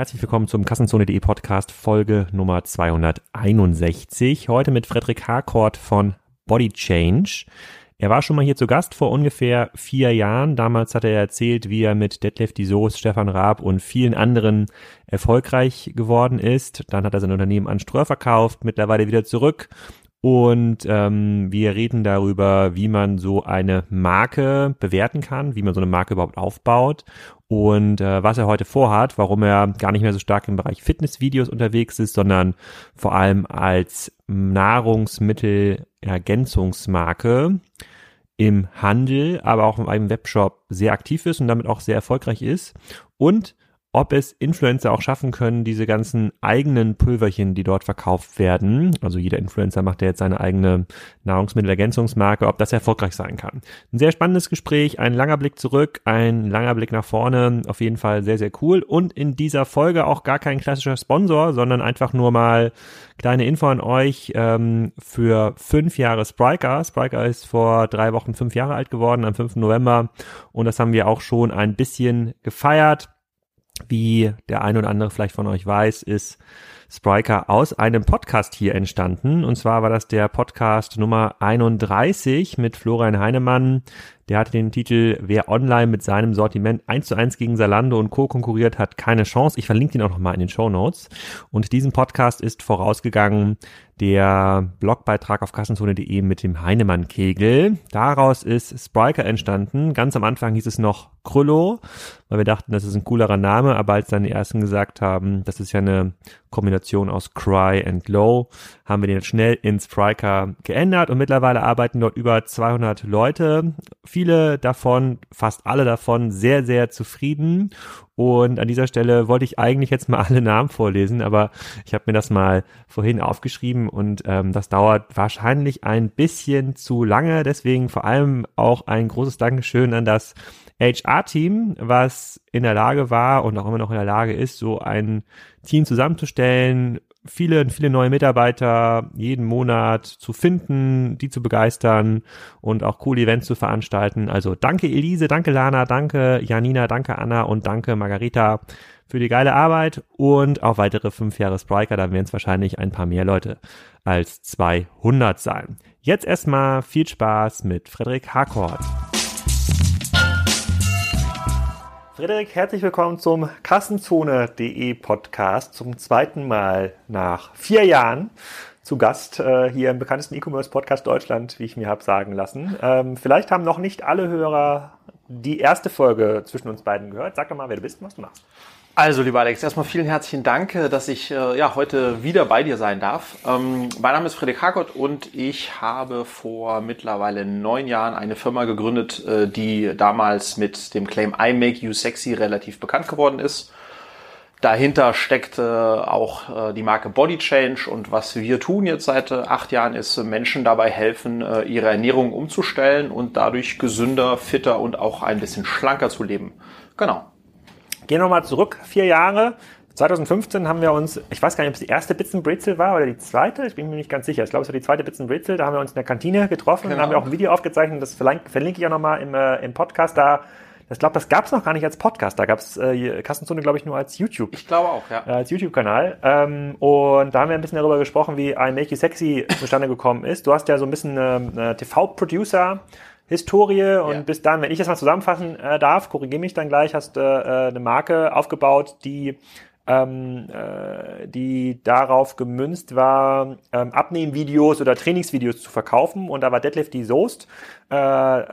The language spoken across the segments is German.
Herzlich willkommen zum Kassenzone.de Podcast Folge Nummer 261. Heute mit Frederik Harcourt von Body Change. Er war schon mal hier zu Gast vor ungefähr vier Jahren. Damals hat er erzählt, wie er mit Detlef Soos, Stefan Raab und vielen anderen erfolgreich geworden ist. Dann hat er sein Unternehmen an Ströer verkauft, mittlerweile wieder zurück und ähm, wir reden darüber, wie man so eine Marke bewerten kann, wie man so eine Marke überhaupt aufbaut und äh, was er heute vorhat, warum er gar nicht mehr so stark im Bereich Fitnessvideos unterwegs ist, sondern vor allem als Nahrungsmittelergänzungsmarke im Handel, aber auch einem Webshop sehr aktiv ist und damit auch sehr erfolgreich ist. Und ob es Influencer auch schaffen können, diese ganzen eigenen Pulverchen, die dort verkauft werden, also jeder Influencer macht ja jetzt seine eigene Nahrungsmittelergänzungsmarke, ob das erfolgreich sein kann. Ein sehr spannendes Gespräch, ein langer Blick zurück, ein langer Blick nach vorne, auf jeden Fall sehr, sehr cool und in dieser Folge auch gar kein klassischer Sponsor, sondern einfach nur mal kleine Info an euch ähm, für fünf Jahre Spriker. Spriker ist vor drei Wochen fünf Jahre alt geworden, am 5. November und das haben wir auch schon ein bisschen gefeiert wie der ein oder andere vielleicht von euch weiß, ist Spriker aus einem Podcast hier entstanden. Und zwar war das der Podcast Nummer 31 mit Florian Heinemann, der hatte den Titel, wer online mit seinem Sortiment eins zu eins gegen Salando und Co. konkurriert, hat keine Chance. Ich verlinke ihn auch nochmal in den Show Notes. Und diesem Podcast ist vorausgegangen der Blogbeitrag auf kassenzone.de mit dem Heinemann-Kegel. Daraus ist Spriker entstanden. Ganz am Anfang hieß es noch Krüllo, weil wir dachten, das ist ein coolerer Name, aber als dann die ersten gesagt haben, das ist ja eine Kombination aus Cry and Low, haben wir den schnell in Spriker geändert und mittlerweile arbeiten dort über 200 Leute. Viele davon, fast alle davon, sehr, sehr zufrieden und an dieser Stelle wollte ich eigentlich jetzt mal alle Namen vorlesen, aber ich habe mir das mal vorhin aufgeschrieben und ähm, das dauert wahrscheinlich ein bisschen zu lange. Deswegen vor allem auch ein großes Dankeschön an das HR-Team, was in der Lage war und auch immer noch in der Lage ist, so ein Team zusammenzustellen, viele, viele neue Mitarbeiter jeden Monat zu finden, die zu begeistern und auch coole Events zu veranstalten. Also danke Elise, danke Lana, danke Janina, danke Anna und danke Margarita für die geile Arbeit und auch weitere fünf Jahre Spriker. Da werden es wahrscheinlich ein paar mehr Leute als 200 sein. Jetzt erstmal viel Spaß mit Frederik Harcourt. Frederik, herzlich willkommen zum Kassenzone.de Podcast zum zweiten Mal nach vier Jahren zu Gast äh, hier im bekanntesten E-Commerce Podcast Deutschland, wie ich mir habe sagen lassen. Ähm, vielleicht haben noch nicht alle Hörer die erste Folge zwischen uns beiden gehört. Sag doch mal, wer du bist und was du machst. Also, lieber Alex, erstmal vielen herzlichen Dank, äh, dass ich äh, ja, heute wieder bei dir sein darf. Ähm, mein Name ist Frederik Harkott und ich habe vor mittlerweile neun Jahren eine Firma gegründet, äh, die damals mit dem Claim I Make You Sexy relativ bekannt geworden ist. Dahinter steckt äh, auch äh, die Marke Body Change und was wir tun jetzt seit äh, acht Jahren ist Menschen dabei helfen, ihre Ernährung umzustellen und dadurch gesünder, fitter und auch ein bisschen schlanker zu leben. Genau. Gehen wir mal zurück, vier Jahre. 2015 haben wir uns, ich weiß gar nicht, ob es die erste Bitzenbrezel war oder die zweite, ich bin mir nicht ganz sicher. Ich glaube, es war die zweite Bitzenbrezel. Da haben wir uns in der Kantine getroffen genau. und haben wir auch ein Video aufgezeichnet. Das verlinke ich auch nochmal im, äh, im Podcast. Da ich glaube, das gab es noch gar nicht als Podcast. Da gab es äh, Kassenzone, glaube ich, nur als YouTube. Ich glaube auch, ja. Äh, als YouTube-Kanal. Ähm, und da haben wir ein bisschen darüber gesprochen, wie I Make You Sexy zustande gekommen ist. Du hast ja so ein bisschen eine, eine TV-Producer Historie und ja. bis dann, wenn ich das mal zusammenfassen äh, darf, korrigiere mich dann gleich, hast du äh, eine Marke aufgebaut, die ähm, äh, die darauf gemünzt war, ähm, Abnehmvideos oder Trainingsvideos zu verkaufen. Und da war Deadlift die Soest, äh,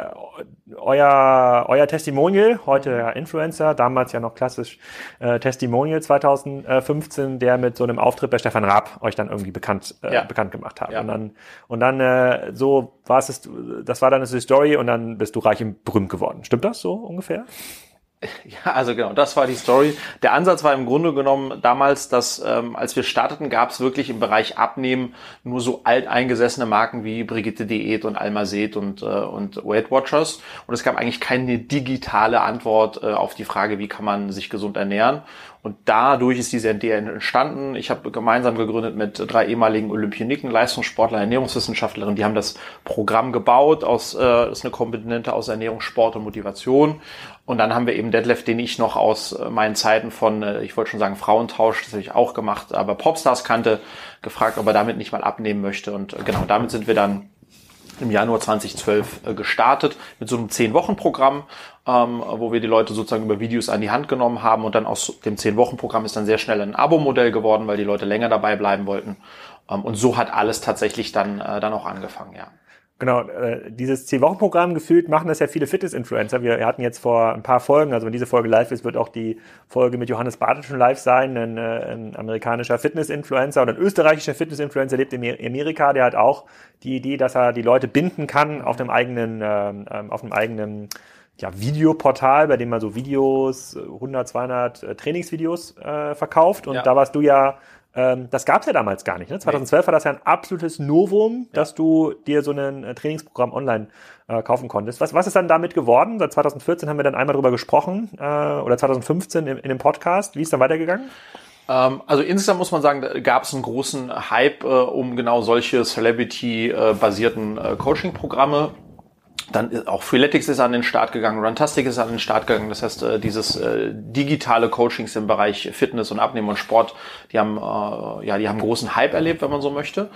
euer, euer Testimonial, heute ja Influencer, damals ja noch klassisch äh, Testimonial 2015, der mit so einem Auftritt bei Stefan Raab euch dann irgendwie bekannt, äh, ja. bekannt gemacht hat. Ja. Und dann, und dann äh, so war es, das war dann die Story und dann bist du reich und berühmt geworden. Stimmt das so ungefähr? Ja, also genau, das war die Story. Der Ansatz war im Grunde genommen damals, dass ähm, als wir starteten, gab es wirklich im Bereich Abnehmen nur so alteingesessene Marken wie Brigitte Diät und Alma Seet und, äh, und Weight Watchers. Und es gab eigentlich keine digitale Antwort äh, auf die Frage, wie kann man sich gesund ernähren. Und dadurch ist diese Idee entstanden. Ich habe gemeinsam gegründet mit drei ehemaligen Olympioniken, Leistungssportler, Ernährungswissenschaftlerinnen. Die haben das Programm gebaut. Aus, äh, ist eine Komponente aus Ernährung, Sport und Motivation. Und dann haben wir eben Detlef, den ich noch aus äh, meinen Zeiten von, äh, ich wollte schon sagen Frauentausch, das habe ich auch gemacht, aber Popstars kannte, gefragt, ob er damit nicht mal abnehmen möchte. Und äh, genau, damit sind wir dann im Januar 2012 äh, gestartet mit so einem 10-Wochen-Programm, ähm, wo wir die Leute sozusagen über Videos an die Hand genommen haben und dann aus dem 10-Wochen-Programm ist dann sehr schnell ein Abo-Modell geworden, weil die Leute länger dabei bleiben wollten. Ähm, und so hat alles tatsächlich dann, dann auch angefangen, ja. Genau, äh, dieses Zehn-Wochen-Programm gefühlt machen das ja viele Fitness-Influencer. Wir hatten jetzt vor ein paar Folgen, also wenn diese Folge live ist, wird auch die Folge mit Johannes Bartelt schon live sein, ein, äh, ein amerikanischer Fitness-Influencer oder ein österreichischer Fitness-Influencer lebt in Amerika, der hat auch die Idee, dass er die Leute binden kann auf einem eigenen, ähm, ähm auf einem eigenen ja, Videoportal, bei dem man so Videos, 100, 200 äh, Trainingsvideos äh, verkauft. Und ja. da warst du ja ähm, das gab es ja damals gar nicht. Ne? 2012 nee. war das ja ein absolutes Novum, dass du dir so ein äh, Trainingsprogramm online äh, kaufen konntest. Was, was ist dann damit geworden? Seit 2014 haben wir dann einmal drüber gesprochen äh, oder 2015 in, in dem Podcast. Wie ist dann weitergegangen? Ähm, also insgesamt muss man sagen, gab es einen großen Hype äh, um genau solche Celebrity-basierten äh, Coaching-Programme dann auch Freeletics ist an den Start gegangen, Runtastic ist an den Start gegangen. Das heißt, äh, dieses äh, digitale Coachings im Bereich Fitness und Abnehmen und Sport, die haben äh, ja, die haben großen Hype erlebt, wenn man so möchte.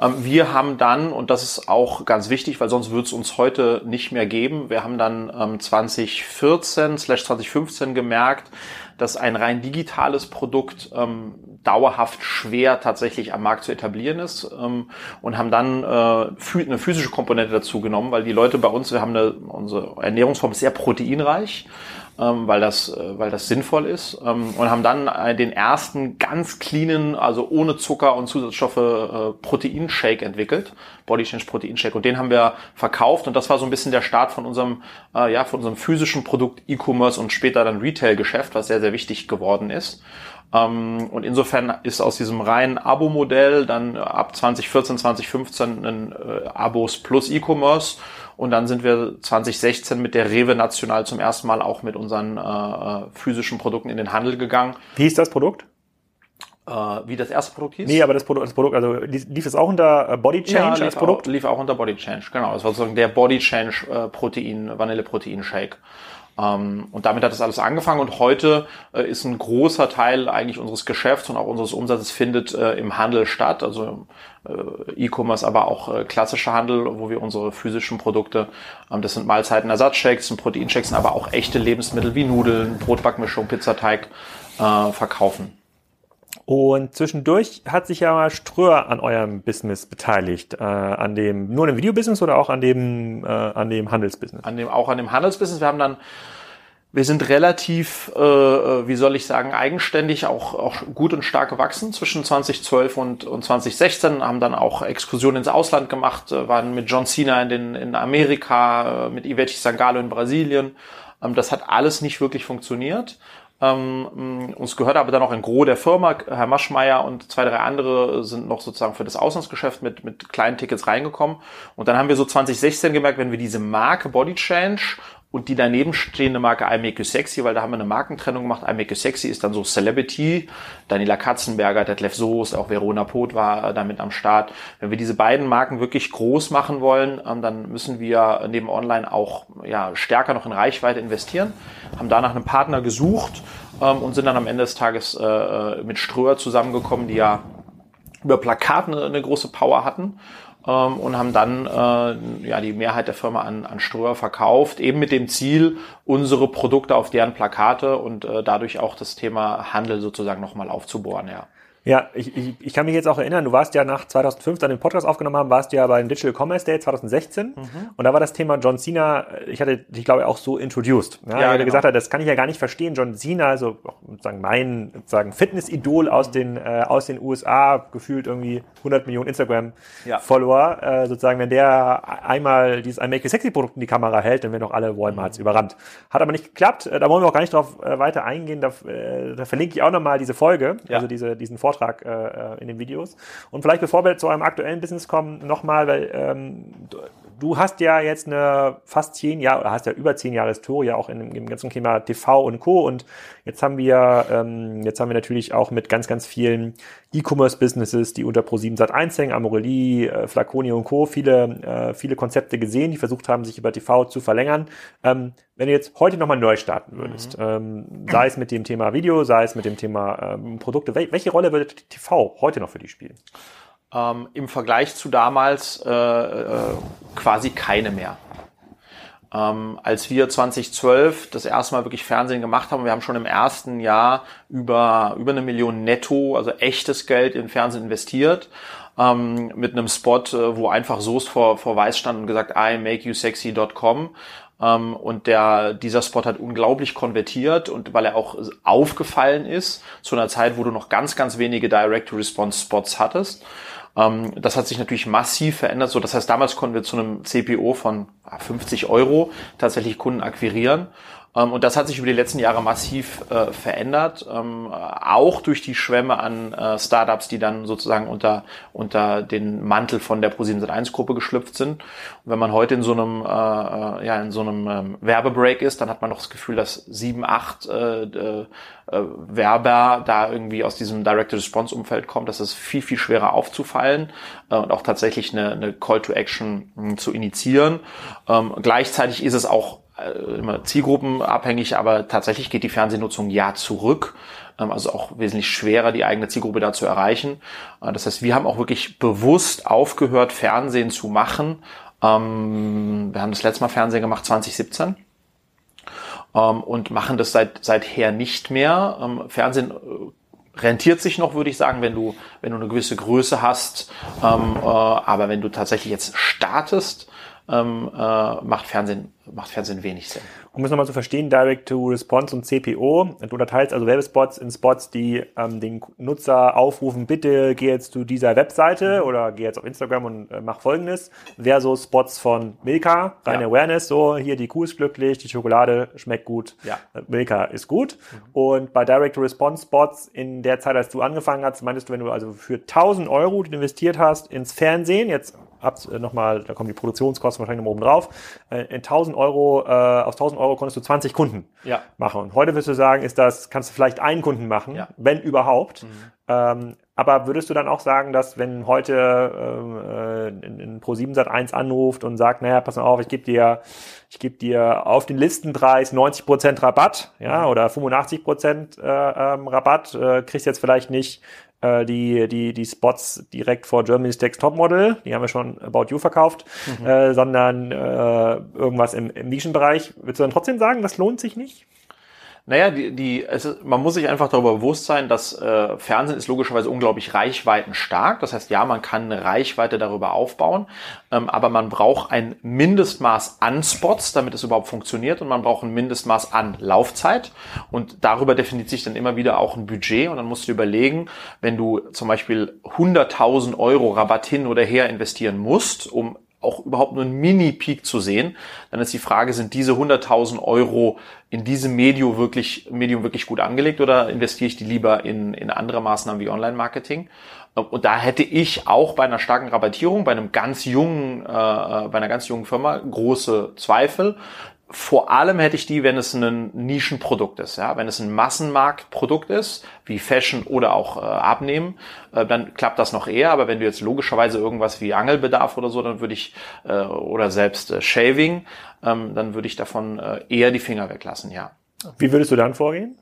Ähm, wir haben dann und das ist auch ganz wichtig, weil sonst wird es uns heute nicht mehr geben. Wir haben dann ähm, 2014 2015 gemerkt, dass ein rein digitales Produkt ähm, dauerhaft schwer tatsächlich am Markt zu etablieren ist ähm, und haben dann äh, eine physische Komponente dazu genommen, weil die Leute bei uns, wir haben eine, unsere Ernährungsform sehr proteinreich ähm, weil, das, äh, weil das sinnvoll ist. Ähm, und haben dann äh, den ersten ganz cleanen, also ohne Zucker und Zusatzstoffe äh, Proteinshake entwickelt, Body Change Proteinshake. Und den haben wir verkauft und das war so ein bisschen der Start von unserem, äh, ja, von unserem physischen Produkt E-Commerce und später dann Retail-Geschäft, was sehr, sehr wichtig geworden ist. Ähm, und insofern ist aus diesem reinen Abo-Modell dann ab 2014, 2015 ein äh, Abos plus E-Commerce und dann sind wir 2016 mit der Rewe National zum ersten Mal auch mit unseren äh, äh, physischen Produkten in den Handel gegangen. Wie hieß das Produkt? Äh, wie das erste Produkt hieß? Nee, aber das Produkt, das Produkt also lief es auch unter äh, Body Change ja, als Produkt? Auch, lief auch unter Body Change, genau. Das war sozusagen der Body Change äh, Protein, Vanille Protein Shake. Ähm, und damit hat das alles angefangen und heute äh, ist ein großer Teil eigentlich unseres Geschäfts und auch unseres Umsatzes findet äh, im Handel statt, also äh, E-Commerce, aber auch klassischer Handel, wo wir unsere physischen Produkte, ähm, das sind Mahlzeitenersatzshakes, sind Proteinshakes, aber auch echte Lebensmittel wie Nudeln, Brotbackmischung, Pizzateig verkaufen. Und zwischendurch hat sich ja mal Ströer an eurem Business beteiligt, äh, an dem nur an dem Videobusiness oder auch an dem äh, an dem Handelsbusiness? An dem auch an dem Handelsbusiness. Wir haben dann wir sind relativ, äh, äh wie soll ich sagen, eigenständig auch, auch gut und stark gewachsen zwischen 2012 und, und 2016, haben dann auch Exkursionen ins Ausland gemacht, äh, waren mit John Cena in, den, in Amerika, äh, mit Ivete Sangalo in Brasilien. Ähm, das hat alles nicht wirklich funktioniert. Ähm, uns gehört aber dann auch ein Gros der Firma. Herr Maschmeyer und zwei, drei andere sind noch sozusagen für das Auslandsgeschäft mit, mit kleinen Tickets reingekommen. Und dann haben wir so 2016 gemerkt, wenn wir diese Marke Body Change und die daneben stehende Marke I Make You Sexy, weil da haben wir eine Markentrennung gemacht. I Make You Sexy ist dann so Celebrity. Daniela Katzenberger, Detlef Soos, auch Verona Poth war damit am Start. Wenn wir diese beiden Marken wirklich groß machen wollen, ähm, dann müssen wir neben Online auch ja, stärker noch in Reichweite investieren. Haben danach einen Partner gesucht ähm, und sind dann am Ende des Tages äh, mit Ströer zusammengekommen, die ja über Plakaten eine große Power hatten ähm, und haben dann äh, ja die Mehrheit der Firma an, an Ströer verkauft, eben mit dem Ziel, unsere Produkte auf deren Plakate und äh, dadurch auch das Thema Handel sozusagen nochmal aufzubohren, ja. Ja, ich, ich, ich kann mich jetzt auch erinnern, du warst ja nach 2005, dann den Podcast aufgenommen haben, warst du ja beim Digital Commerce Day 2016 mhm. und da war das Thema John Cena, ich hatte dich glaube ich auch so introduced. Ja, ja genau. gesagt hat, das kann ich ja gar nicht verstehen, John Cena, also sozusagen mein sozusagen Fitness-Idol aus den äh, aus den USA, gefühlt irgendwie 100 Millionen Instagram-Follower, ja. äh, sozusagen, wenn der einmal dieses I Make a Sexy Produkt in die Kamera hält, dann werden auch alle Walmarts mhm. überrannt. Hat aber nicht geklappt, äh, da wollen wir auch gar nicht drauf äh, weiter eingehen, da, äh, da verlinke ich auch nochmal diese Folge, ja. also diese, diesen Vortrag Vortrag äh, äh, in den Videos. Und vielleicht bevor wir zu eurem aktuellen Business kommen, nochmal, weil ähm, du, hast ja jetzt eine fast zehn Jahre, oder hast ja über zehn Jahre Historie auch in dem, ganzen Thema TV und Co. Und jetzt haben wir, ähm, jetzt haben wir natürlich auch mit ganz, ganz vielen E-Commerce-Businesses, die unter Pro7 Sat1 hängen, Amorelie, äh, Flaconi und Co. viele, äh, viele Konzepte gesehen, die versucht haben, sich über TV zu verlängern. Ähm, wenn du jetzt heute nochmal neu starten würdest, mhm. ähm, sei es mit dem Thema Video, sei es mit dem Thema ähm, Produkte, wel welche Rolle würde TV heute noch für dich spielen? Ähm, Im Vergleich zu damals äh, äh, quasi keine mehr. Ähm, als wir 2012 das erste Mal wirklich Fernsehen gemacht haben, wir haben schon im ersten Jahr über, über eine Million netto, also echtes Geld in Fernsehen investiert, ähm, mit einem Spot, äh, wo einfach Soest vor, vor Weiß stand und gesagt, I make you sexy.com. Ähm, und der, dieser Spot hat unglaublich konvertiert und weil er auch aufgefallen ist, zu einer Zeit, wo du noch ganz, ganz wenige Direct-to-Response-Spots hattest. Ähm, das hat sich natürlich massiv verändert. So, das heißt, damals konnten wir zu einem CPO von 50 Euro tatsächlich Kunden akquirieren. Ähm, und das hat sich über die letzten Jahre massiv äh, verändert, ähm, auch durch die Schwämme an äh, Startups, die dann sozusagen unter, unter den Mantel von der Pro701-Gruppe geschlüpft sind. Und wenn man heute in so einem, äh, äh, ja, in so einem ähm, Werbebreak ist, dann hat man doch das Gefühl, dass sieben, acht äh, äh, Werber da irgendwie aus diesem Direct-to-Response-Umfeld kommt, dass es viel, viel schwerer aufzufallen äh, und auch tatsächlich eine, eine Call to Action mh, hm, zu initiieren. Ähm, gleichzeitig ist es auch immer zielgruppenabhängig, aber tatsächlich geht die Fernsehnutzung ja zurück. Ähm, also auch wesentlich schwerer, die eigene Zielgruppe da zu erreichen. Äh, das heißt, wir haben auch wirklich bewusst aufgehört, Fernsehen zu machen. Ähm, wir haben das letzte Mal Fernsehen gemacht 2017 ähm, und machen das seit seither nicht mehr. Fernsehen äh, rentiert sich noch, würde ich sagen, wenn du, wenn du eine gewisse Größe hast. Äh, aber wenn du tatsächlich jetzt startest, ähm, äh, macht Fernsehen macht Fernsehen wenig Sinn. Um es nochmal zu verstehen, Direct-to-Response und CPO, du unterteilst also Werbespots in Spots, die ähm, den Nutzer aufrufen, bitte geh jetzt zu dieser Webseite mhm. oder geh jetzt auf Instagram und äh, mach folgendes, versus Spots von Milka, reine ja. Awareness, so hier die Kuh ist glücklich, die Schokolade schmeckt gut, ja. Äh, Milka ist gut. Mhm. Und bei Direct-to-Response-Spots in der Zeit, als du angefangen hast, meintest du, wenn du also für 1000 Euro, die du investiert hast, ins Fernsehen, jetzt ab, äh, nochmal, da kommen die Produktionskosten wahrscheinlich noch oben drauf, äh, in 1000 Euro, äh, aus 1000 Euro konntest du 20 Kunden ja. machen. Und heute wirst du sagen, ist das, kannst du vielleicht einen Kunden machen, ja. wenn überhaupt. Mhm. Ähm, aber würdest du dann auch sagen, dass wenn heute ähm, äh, in, in Pro7 Sat 1 anruft und sagt, naja, pass mal auf, ich gebe dir, ich gebe dir auf den Listenpreis 90% Rabatt, ja, mhm. oder 85% äh, ähm, Rabatt, äh, kriegst jetzt vielleicht nicht äh, die, die, die Spots direkt vor Germany's Next Topmodel, die haben wir schon About You verkauft, mhm. äh, sondern äh, irgendwas im, im Nischenbereich. Würdest du dann trotzdem sagen, das lohnt sich nicht? Naja, die, die, ist, man muss sich einfach darüber bewusst sein, dass äh, Fernsehen ist logischerweise unglaublich reichweitenstark. Das heißt, ja, man kann eine Reichweite darüber aufbauen, ähm, aber man braucht ein Mindestmaß an Spots, damit es überhaupt funktioniert und man braucht ein Mindestmaß an Laufzeit und darüber definiert sich dann immer wieder auch ein Budget und dann musst du überlegen, wenn du zum Beispiel 100.000 Euro Rabatt hin oder her investieren musst, um auch überhaupt nur einen Mini-Peak zu sehen, dann ist die Frage, sind diese 100.000 Euro in diesem Medium wirklich, Medium wirklich gut angelegt oder investiere ich die lieber in, in andere Maßnahmen wie Online-Marketing? Und da hätte ich auch bei einer starken Rabattierung, bei einem ganz jungen, äh, bei einer ganz jungen Firma große Zweifel vor allem hätte ich die, wenn es ein Nischenprodukt ist. Ja? Wenn es ein Massenmarktprodukt ist, wie Fashion oder auch äh, Abnehmen, äh, dann klappt das noch eher. Aber wenn du jetzt logischerweise irgendwas wie Angelbedarf oder so, dann würde ich, äh, oder selbst äh, Shaving, ähm, dann würde ich davon äh, eher die Finger weglassen, ja. Wie würdest du dann vorgehen?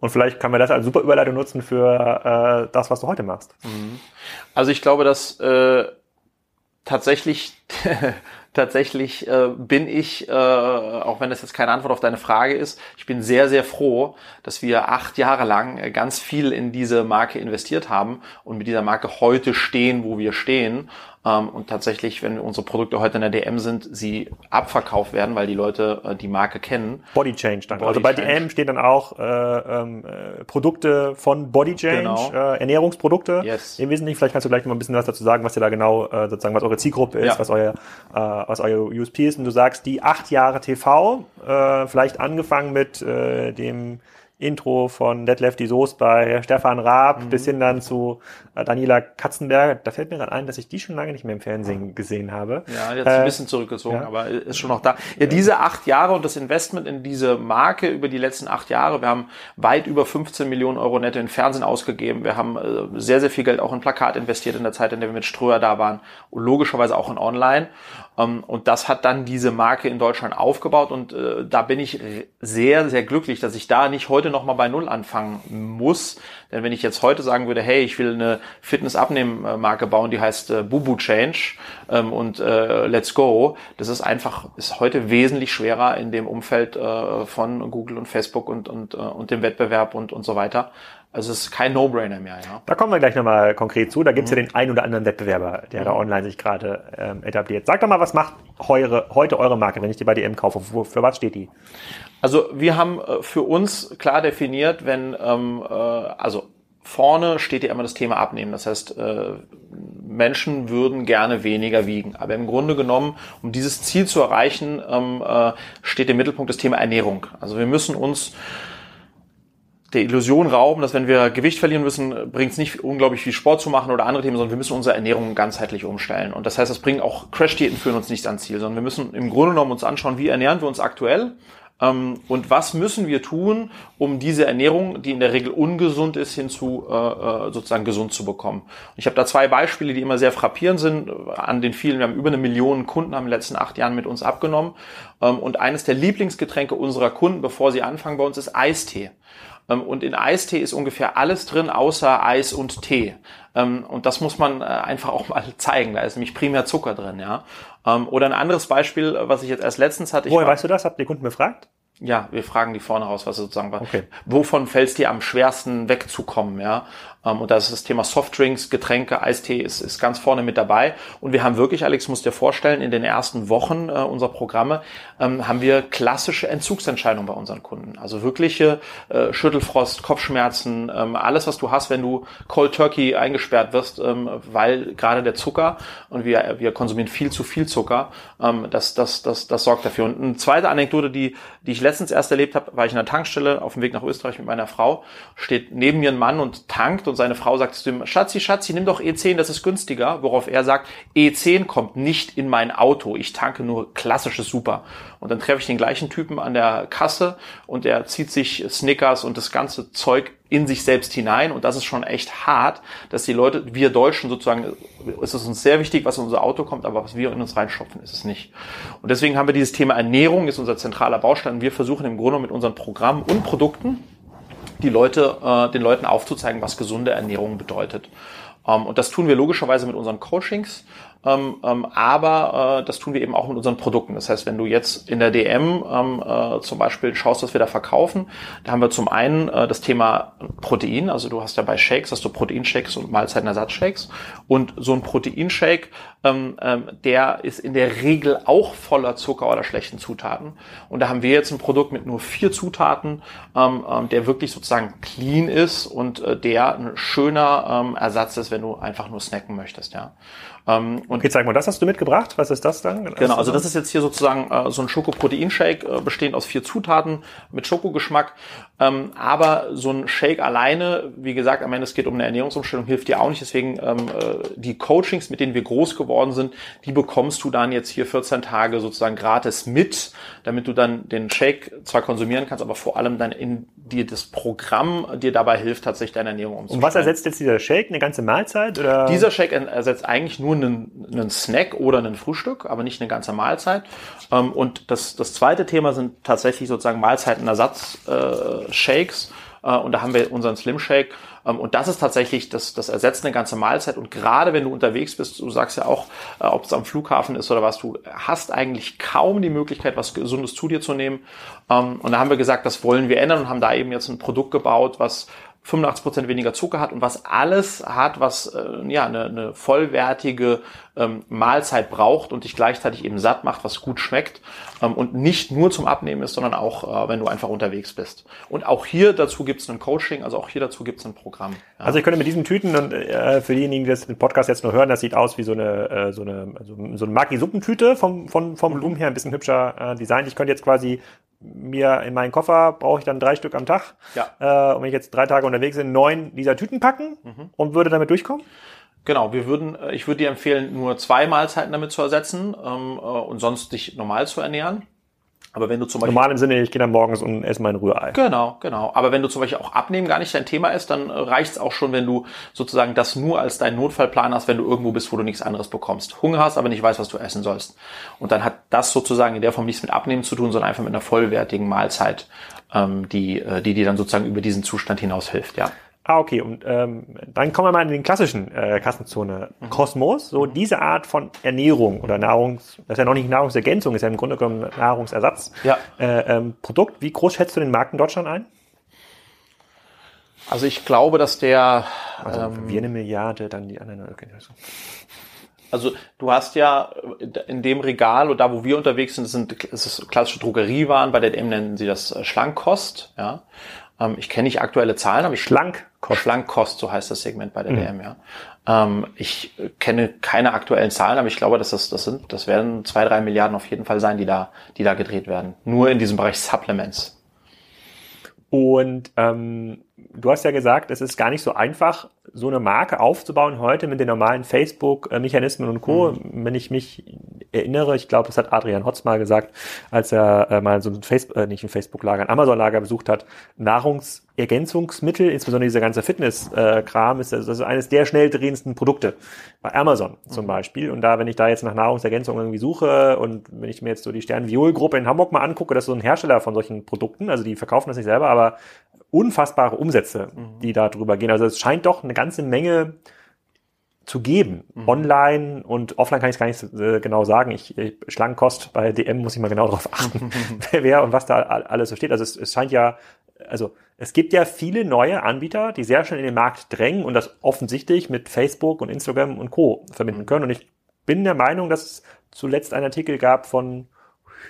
Und vielleicht kann man das als super Überleitung nutzen für äh, das, was du heute machst. Mhm. Also ich glaube, dass äh, tatsächlich tatsächlich äh, bin ich, äh, auch wenn das jetzt keine Antwort auf deine Frage ist, ich bin sehr, sehr froh, dass wir acht Jahre lang äh, ganz viel in diese Marke investiert haben und mit dieser Marke heute stehen, wo wir stehen ähm, und tatsächlich, wenn unsere Produkte heute in der DM sind, sie abverkauft werden, weil die Leute äh, die Marke kennen. Body Change dann. Body also bei Change. DM stehen dann auch äh, ähm, äh, Produkte von Body Change, genau. äh, Ernährungsprodukte. Yes. Im Wesentlichen, vielleicht kannst du gleich noch mal ein bisschen was dazu sagen, was ihr da genau, äh, sozusagen, was eure Zielgruppe ist, ja. was euer, äh, was euer USP ist. Und du sagst, die acht Jahre TV, äh, vielleicht angefangen mit äh, dem Intro von Detlef die Soße bei Stefan Raab mhm. bis hin dann zu äh, Daniela Katzenberger. Da fällt mir gerade ein, dass ich die schon lange nicht mehr im Fernsehen gesehen habe. Ja, jetzt äh, ein bisschen zurückgezogen, ja. aber ist schon noch da. Ja, diese acht Jahre und das Investment in diese Marke über die letzten acht Jahre, wir haben weit über 15 Millionen Euro netto in Fernsehen ausgegeben. Wir haben äh, sehr, sehr viel Geld auch in Plakat investiert in der Zeit, in der wir mit Ströer da waren. Und logischerweise auch in Online. Ähm, und das hat dann diese Marke in Deutschland aufgebaut und äh, da bin ich sehr, sehr glücklich, dass ich da nicht heute nochmal bei Null anfangen muss. Denn wenn ich jetzt heute sagen würde, hey, ich will eine Fitness-Abnehmen-Marke bauen, die heißt äh, Bubu Change ähm, und äh, Let's Go, das ist einfach, ist heute wesentlich schwerer in dem Umfeld von Google und Facebook und, und, und dem Wettbewerb und, und so weiter. Also es ist kein No-Brainer mehr, ja. Da kommen wir gleich nochmal konkret zu. Da gibt's mhm. ja den ein oder anderen Wettbewerber, der mhm. da online sich gerade ähm, etabliert. Sag doch mal, was macht heure, heute eure Marke, wenn ich die bei DM kaufe? Für, für was steht die? Also wir haben äh, für uns klar definiert, wenn, ähm, äh, also vorne steht ja immer das Thema Abnehmen. Das heißt, äh, Menschen würden gerne weniger wiegen. Aber im Grunde genommen, um dieses Ziel zu erreichen, ähm, äh, steht im Mittelpunkt das Thema Ernährung. Also wir müssen uns der Illusion rauben, dass wenn wir Gewicht verlieren müssen, bringt es nicht unglaublich viel Sport zu machen oder andere Themen, sondern wir müssen unsere Ernährung ganzheitlich umstellen. Und das heißt, das bringen auch Crash-Diäten führen uns nicht ans Ziel, sondern wir müssen im Grunde genommen uns anschauen, wie ernähren wir uns aktuell ähm, und was müssen wir tun, um diese Ernährung, die in der Regel ungesund ist, hinzu äh, äh sozusagen gesund zu bekommen. Ich habe da zwei Beispiele, die immer sehr frappierend sind. An den vielen, wir haben über eine Million Kunden haben in den letzten acht Jahren mit uns abgenommen. Ähm, und eines der Lieblingsgetränke unserer Kunden, bevor sie anfangen bei uns, ist Eistee. Ähm, und in Eistee ist ungefähr alles drin, außer Eis und Tee. Ähm, und das muss man äh, einfach auch mal zeigen. Da ist nämlich primär Zucker drin, ja. Ähm, oder ein anderes Beispiel, was ich jetzt erst letztens hatte. Woher weißt du das? Habt ihr Kunden befragt? Ja, wir fragen die vorne raus, was sozusagen war. Okay. Wovon fällt es dir am schwersten wegzukommen, ja? Ähm, und da ist das Thema Softdrinks, Getränke, Eistee ist, ist ganz vorne mit dabei. Und wir haben wirklich, Alex, muss dir vorstellen, in den ersten Wochen äh, unserer Programme ähm, haben wir klassische Entzugsentscheidungen bei unseren Kunden. Also wirkliche äh, Schüttelfrost, Kopfschmerzen, ähm, alles, was du hast, wenn du Cold Turkey eingesperrt wirst, ähm, weil gerade der Zucker und wir, wir konsumieren viel zu viel Zucker, ähm, das, das, das, das sorgt dafür. Und eine zweite Anekdote, die, die ich letztens erst erlebt habe, war ich in der Tankstelle auf dem Weg nach Österreich mit meiner Frau, steht neben mir ein Mann und tankt seine Frau sagt zu ihm, Schatzi, Schatzi, nimm doch E10, das ist günstiger, worauf er sagt, E10 kommt nicht in mein Auto, ich tanke nur klassisches Super. Und dann treffe ich den gleichen Typen an der Kasse und er zieht sich Snickers und das ganze Zeug in sich selbst hinein und das ist schon echt hart, dass die Leute, wir Deutschen sozusagen, es ist uns sehr wichtig, was in unser Auto kommt, aber was wir in uns reinschopfen, ist es nicht. Und deswegen haben wir dieses Thema Ernährung, ist unser zentraler Baustein. Wir versuchen im Grunde mit unseren Programmen und Produkten die Leute, äh, den Leuten aufzuzeigen, was gesunde Ernährung bedeutet. Ähm, und das tun wir logischerweise mit unseren Coachings. Ähm, ähm, aber äh, das tun wir eben auch mit unseren Produkten. Das heißt, wenn du jetzt in der DM ähm, äh, zum Beispiel schaust, was wir da verkaufen, da haben wir zum einen äh, das Thema Protein. Also du hast ja bei Shakes, hast du Proteinshakes und Mahlzeitenersatzshakes. Und so ein Proteinshake, ähm, ähm, der ist in der Regel auch voller Zucker oder schlechten Zutaten. Und da haben wir jetzt ein Produkt mit nur vier Zutaten, ähm, ähm, der wirklich sozusagen clean ist und äh, der ein schöner ähm, Ersatz ist, wenn du einfach nur snacken möchtest. Ja. Ähm, und okay, zeig mal, das hast du mitgebracht. Was ist das dann? Genau, also das ist jetzt hier sozusagen äh, so ein Schokoproteinshake, äh, bestehend aus vier Zutaten mit Schokogeschmack. Ähm, aber so ein Shake alleine, wie gesagt, am Ende es geht um eine Ernährungsumstellung, hilft dir auch nicht. Deswegen ähm, äh, die Coachings, mit denen wir groß geworden sind, die bekommst du dann jetzt hier 14 Tage sozusagen gratis mit, damit du dann den Shake zwar konsumieren kannst, aber vor allem dann in dir das Programm dir dabei hilft, tatsächlich deine Ernährung umzustellen. Und was ersetzt jetzt dieser Shake? Eine ganze Mahlzeit? Oder? Dieser Shake ersetzt eigentlich nur einen, einen Snack oder einen Frühstück, aber nicht eine ganze Mahlzeit. Ähm, und das, das zweite Thema sind tatsächlich sozusagen Mahlzeitenersatz-Shakes. Äh, und da haben wir unseren Slim Shake. Ähm, und das ist tatsächlich, das, das ersetzt eine ganze Mahlzeit. Und gerade wenn du unterwegs bist, du sagst ja auch, äh, ob es am Flughafen ist oder was, du hast eigentlich kaum die Möglichkeit, was Gesundes zu dir zu nehmen. Ähm, und da haben wir gesagt, das wollen wir ändern und haben da eben jetzt ein Produkt gebaut, was 85% weniger Zucker hat und was alles hat, was äh, ja eine, eine vollwertige ähm, Mahlzeit braucht und dich gleichzeitig eben satt macht, was gut schmeckt ähm, und nicht nur zum Abnehmen ist, sondern auch, äh, wenn du einfach unterwegs bist. Und auch hier dazu gibt es ein Coaching, also auch hier dazu gibt es ein Programm. Ja. Also ich könnte mit diesen Tüten und äh, für diejenigen, die das den Podcast jetzt nur hören, das sieht aus wie so eine äh, so eine so eine Maki-Suppentüte vom vom vom Volumen her ein bisschen hübscher äh, Design. Ich könnte jetzt quasi mir in meinen Koffer brauche ich dann drei Stück am Tag. Ja. Äh, und wenn ich jetzt drei Tage unterwegs bin, neun dieser Tüten packen mhm. und würde damit durchkommen? Genau, wir würden, äh, ich würde dir empfehlen, nur zwei Mahlzeiten damit zu ersetzen ähm, äh, und sonst dich normal zu ernähren. Aber wenn du zum Beispiel. Normal im Sinne, ich gehe dann morgens und esse mein Rührei. Genau, genau. Aber wenn du zum Beispiel auch abnehmen gar nicht dein Thema ist, dann reicht es auch schon, wenn du sozusagen das nur als deinen Notfallplan hast, wenn du irgendwo bist, wo du nichts anderes bekommst. Hunger hast, aber nicht weißt, was du essen sollst. Und dann hat das sozusagen in der Form nichts mit Abnehmen zu tun, sondern einfach mit einer vollwertigen Mahlzeit, ähm, die, äh, die dir dann sozusagen über diesen Zustand hinaus hilft, ja. Ah, okay. Und ähm, dann kommen wir mal in den klassischen äh, Kassenzone Kosmos. So diese Art von Ernährung oder Nahrungs, das ist ja noch nicht Nahrungsergänzung, ist ja im Grunde genommen Nahrungsersatz. Ja. Äh, ähm, Produkt. Wie groß schätzt du den Markt in Deutschland ein? Also ich glaube, dass der also ähm, wir eine Milliarde, dann die anderen. Okay. Also du hast ja in dem Regal oder da, wo wir unterwegs sind, sind es ist klassische Drogeriewaren. Bei der DM nennen sie das äh, Schlankkost. Ja, ähm, ich kenne nicht aktuelle Zahlen, aber ich schlank Kost. Schlankkost, so heißt das Segment bei der mhm. DM, ja. Ähm, ich kenne keine aktuellen Zahlen, aber ich glaube, dass das, das sind, das werden zwei, drei Milliarden auf jeden Fall sein, die da, die da gedreht werden. Nur in diesem Bereich Supplements. Und ähm, du hast ja gesagt, es ist gar nicht so einfach, so eine Marke aufzubauen heute mit den normalen Facebook-Mechanismen und Co. Mhm. Wenn ich mich erinnere, ich glaube, das hat Adrian Hotz mal gesagt, als er äh, mal so ein Facebook, äh, nicht ein Facebook-Lager, ein Amazon-Lager besucht hat, Nahrungsergänzungsmittel, insbesondere dieser ganze Fitness-Kram, ist das ist eines der schnell drehendsten Produkte bei Amazon zum mhm. Beispiel. Und da, wenn ich da jetzt nach Nahrungsergänzung irgendwie suche und wenn ich mir jetzt so die Stern-Viol-Gruppe in Hamburg mal angucke, das ist so ein Hersteller von solchen Produkten, also die verkaufen das nicht selber, aber unfassbare Umsätze, mhm. die da drüber gehen. Also es scheint doch eine ganze Menge zu geben. Mhm. Online und offline kann ich es gar nicht äh, genau sagen. Ich, ich Schlangenkost bei DM muss ich mal genau darauf achten, wer und was da alles so steht. Also es, es scheint ja, also es gibt ja viele neue Anbieter, die sehr schnell in den Markt drängen und das offensichtlich mit Facebook und Instagram und Co. verbinden mhm. können. Und ich bin der Meinung, dass es zuletzt einen Artikel gab von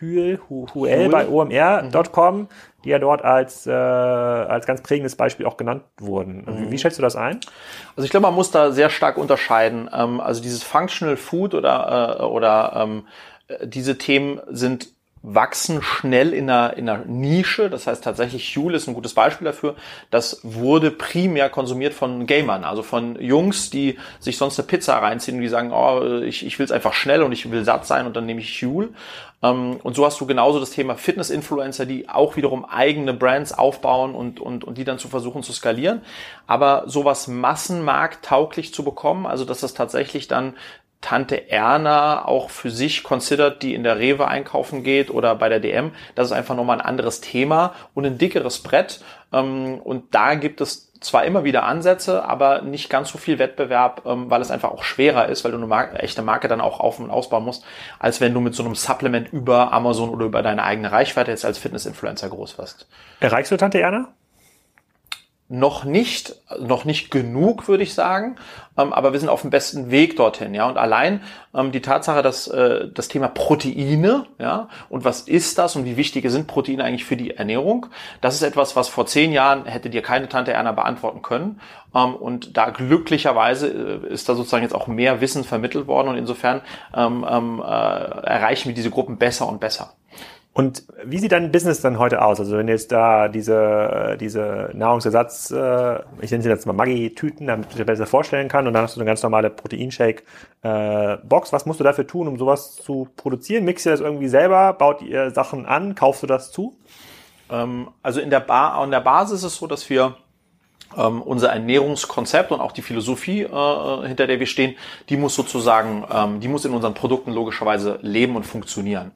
Huel, Huel bei omr.com, mhm. die ja dort als, äh, als ganz prägendes Beispiel auch genannt wurden. Mhm. Wie, wie, schätzt du das ein? Also ich glaube, man muss da sehr stark unterscheiden. Ähm, also dieses Functional Food oder, äh, oder ähm, äh, diese Themen sind wachsen schnell in einer, in einer Nische. Das heißt tatsächlich, Huel ist ein gutes Beispiel dafür. Das wurde primär konsumiert von Gamern, also von Jungs, die sich sonst eine Pizza reinziehen und die sagen, oh, ich, ich will es einfach schnell und ich will satt sein und dann nehme ich Huel. Ähm, und so hast du genauso das Thema Fitness-Influencer, die auch wiederum eigene Brands aufbauen und, und, und die dann zu versuchen zu skalieren. Aber sowas massenmarkttauglich zu bekommen, also dass das tatsächlich dann Tante Erna auch für sich considert, die in der Rewe einkaufen geht oder bei der DM. Das ist einfach nochmal ein anderes Thema und ein dickeres Brett. Ähm, und da gibt es zwar immer wieder Ansätze, aber nicht ganz so viel Wettbewerb, ähm, weil es einfach auch schwerer ist, weil du eine Marke, echte Marke dann auch auf- und ausbauen musst, als wenn du mit so einem Supplement über Amazon oder über deine eigene Reichweite jetzt als Fitness-Influencer groß wirst. Erreichst du Tante Erna? Noch nicht, noch nicht genug, würde ich sagen, ähm, aber wir sind auf dem besten Weg dorthin, ja. Und allein ähm, die Tatsache, dass äh, das Thema Proteine, ja, und was ist das und wie wichtige sind Proteine eigentlich für die Ernährung, das ist etwas, was vor zehn Jahren hätte dir keine Tante Erna beantworten können. Ähm, und da glücklicherweise äh, ist da sozusagen jetzt auch mehr Wissen vermittelt worden und insofern äh, erreichen wir diese Gruppen besser und besser. Und wie sieht dein Business dann heute aus? Also wenn jetzt da diese, diese Nahrungsersatz, äh, ich nenne sie jetzt mal Maggi-Tüten, damit ich dir besser vorstellen kann, und dann hast du eine ganz normale Proteinshake-Box. Äh, Was musst du dafür tun, um sowas zu produzieren? Mixt ihr das irgendwie selber? Baut ihr Sachen an? Kaufst du das zu? Ähm, also in der, ba in der Basis ist es so, dass wir ähm, unser Ernährungskonzept und auch die Philosophie, äh, hinter der wir stehen, die muss sozusagen, ähm, die muss in unseren Produkten logischerweise leben und funktionieren.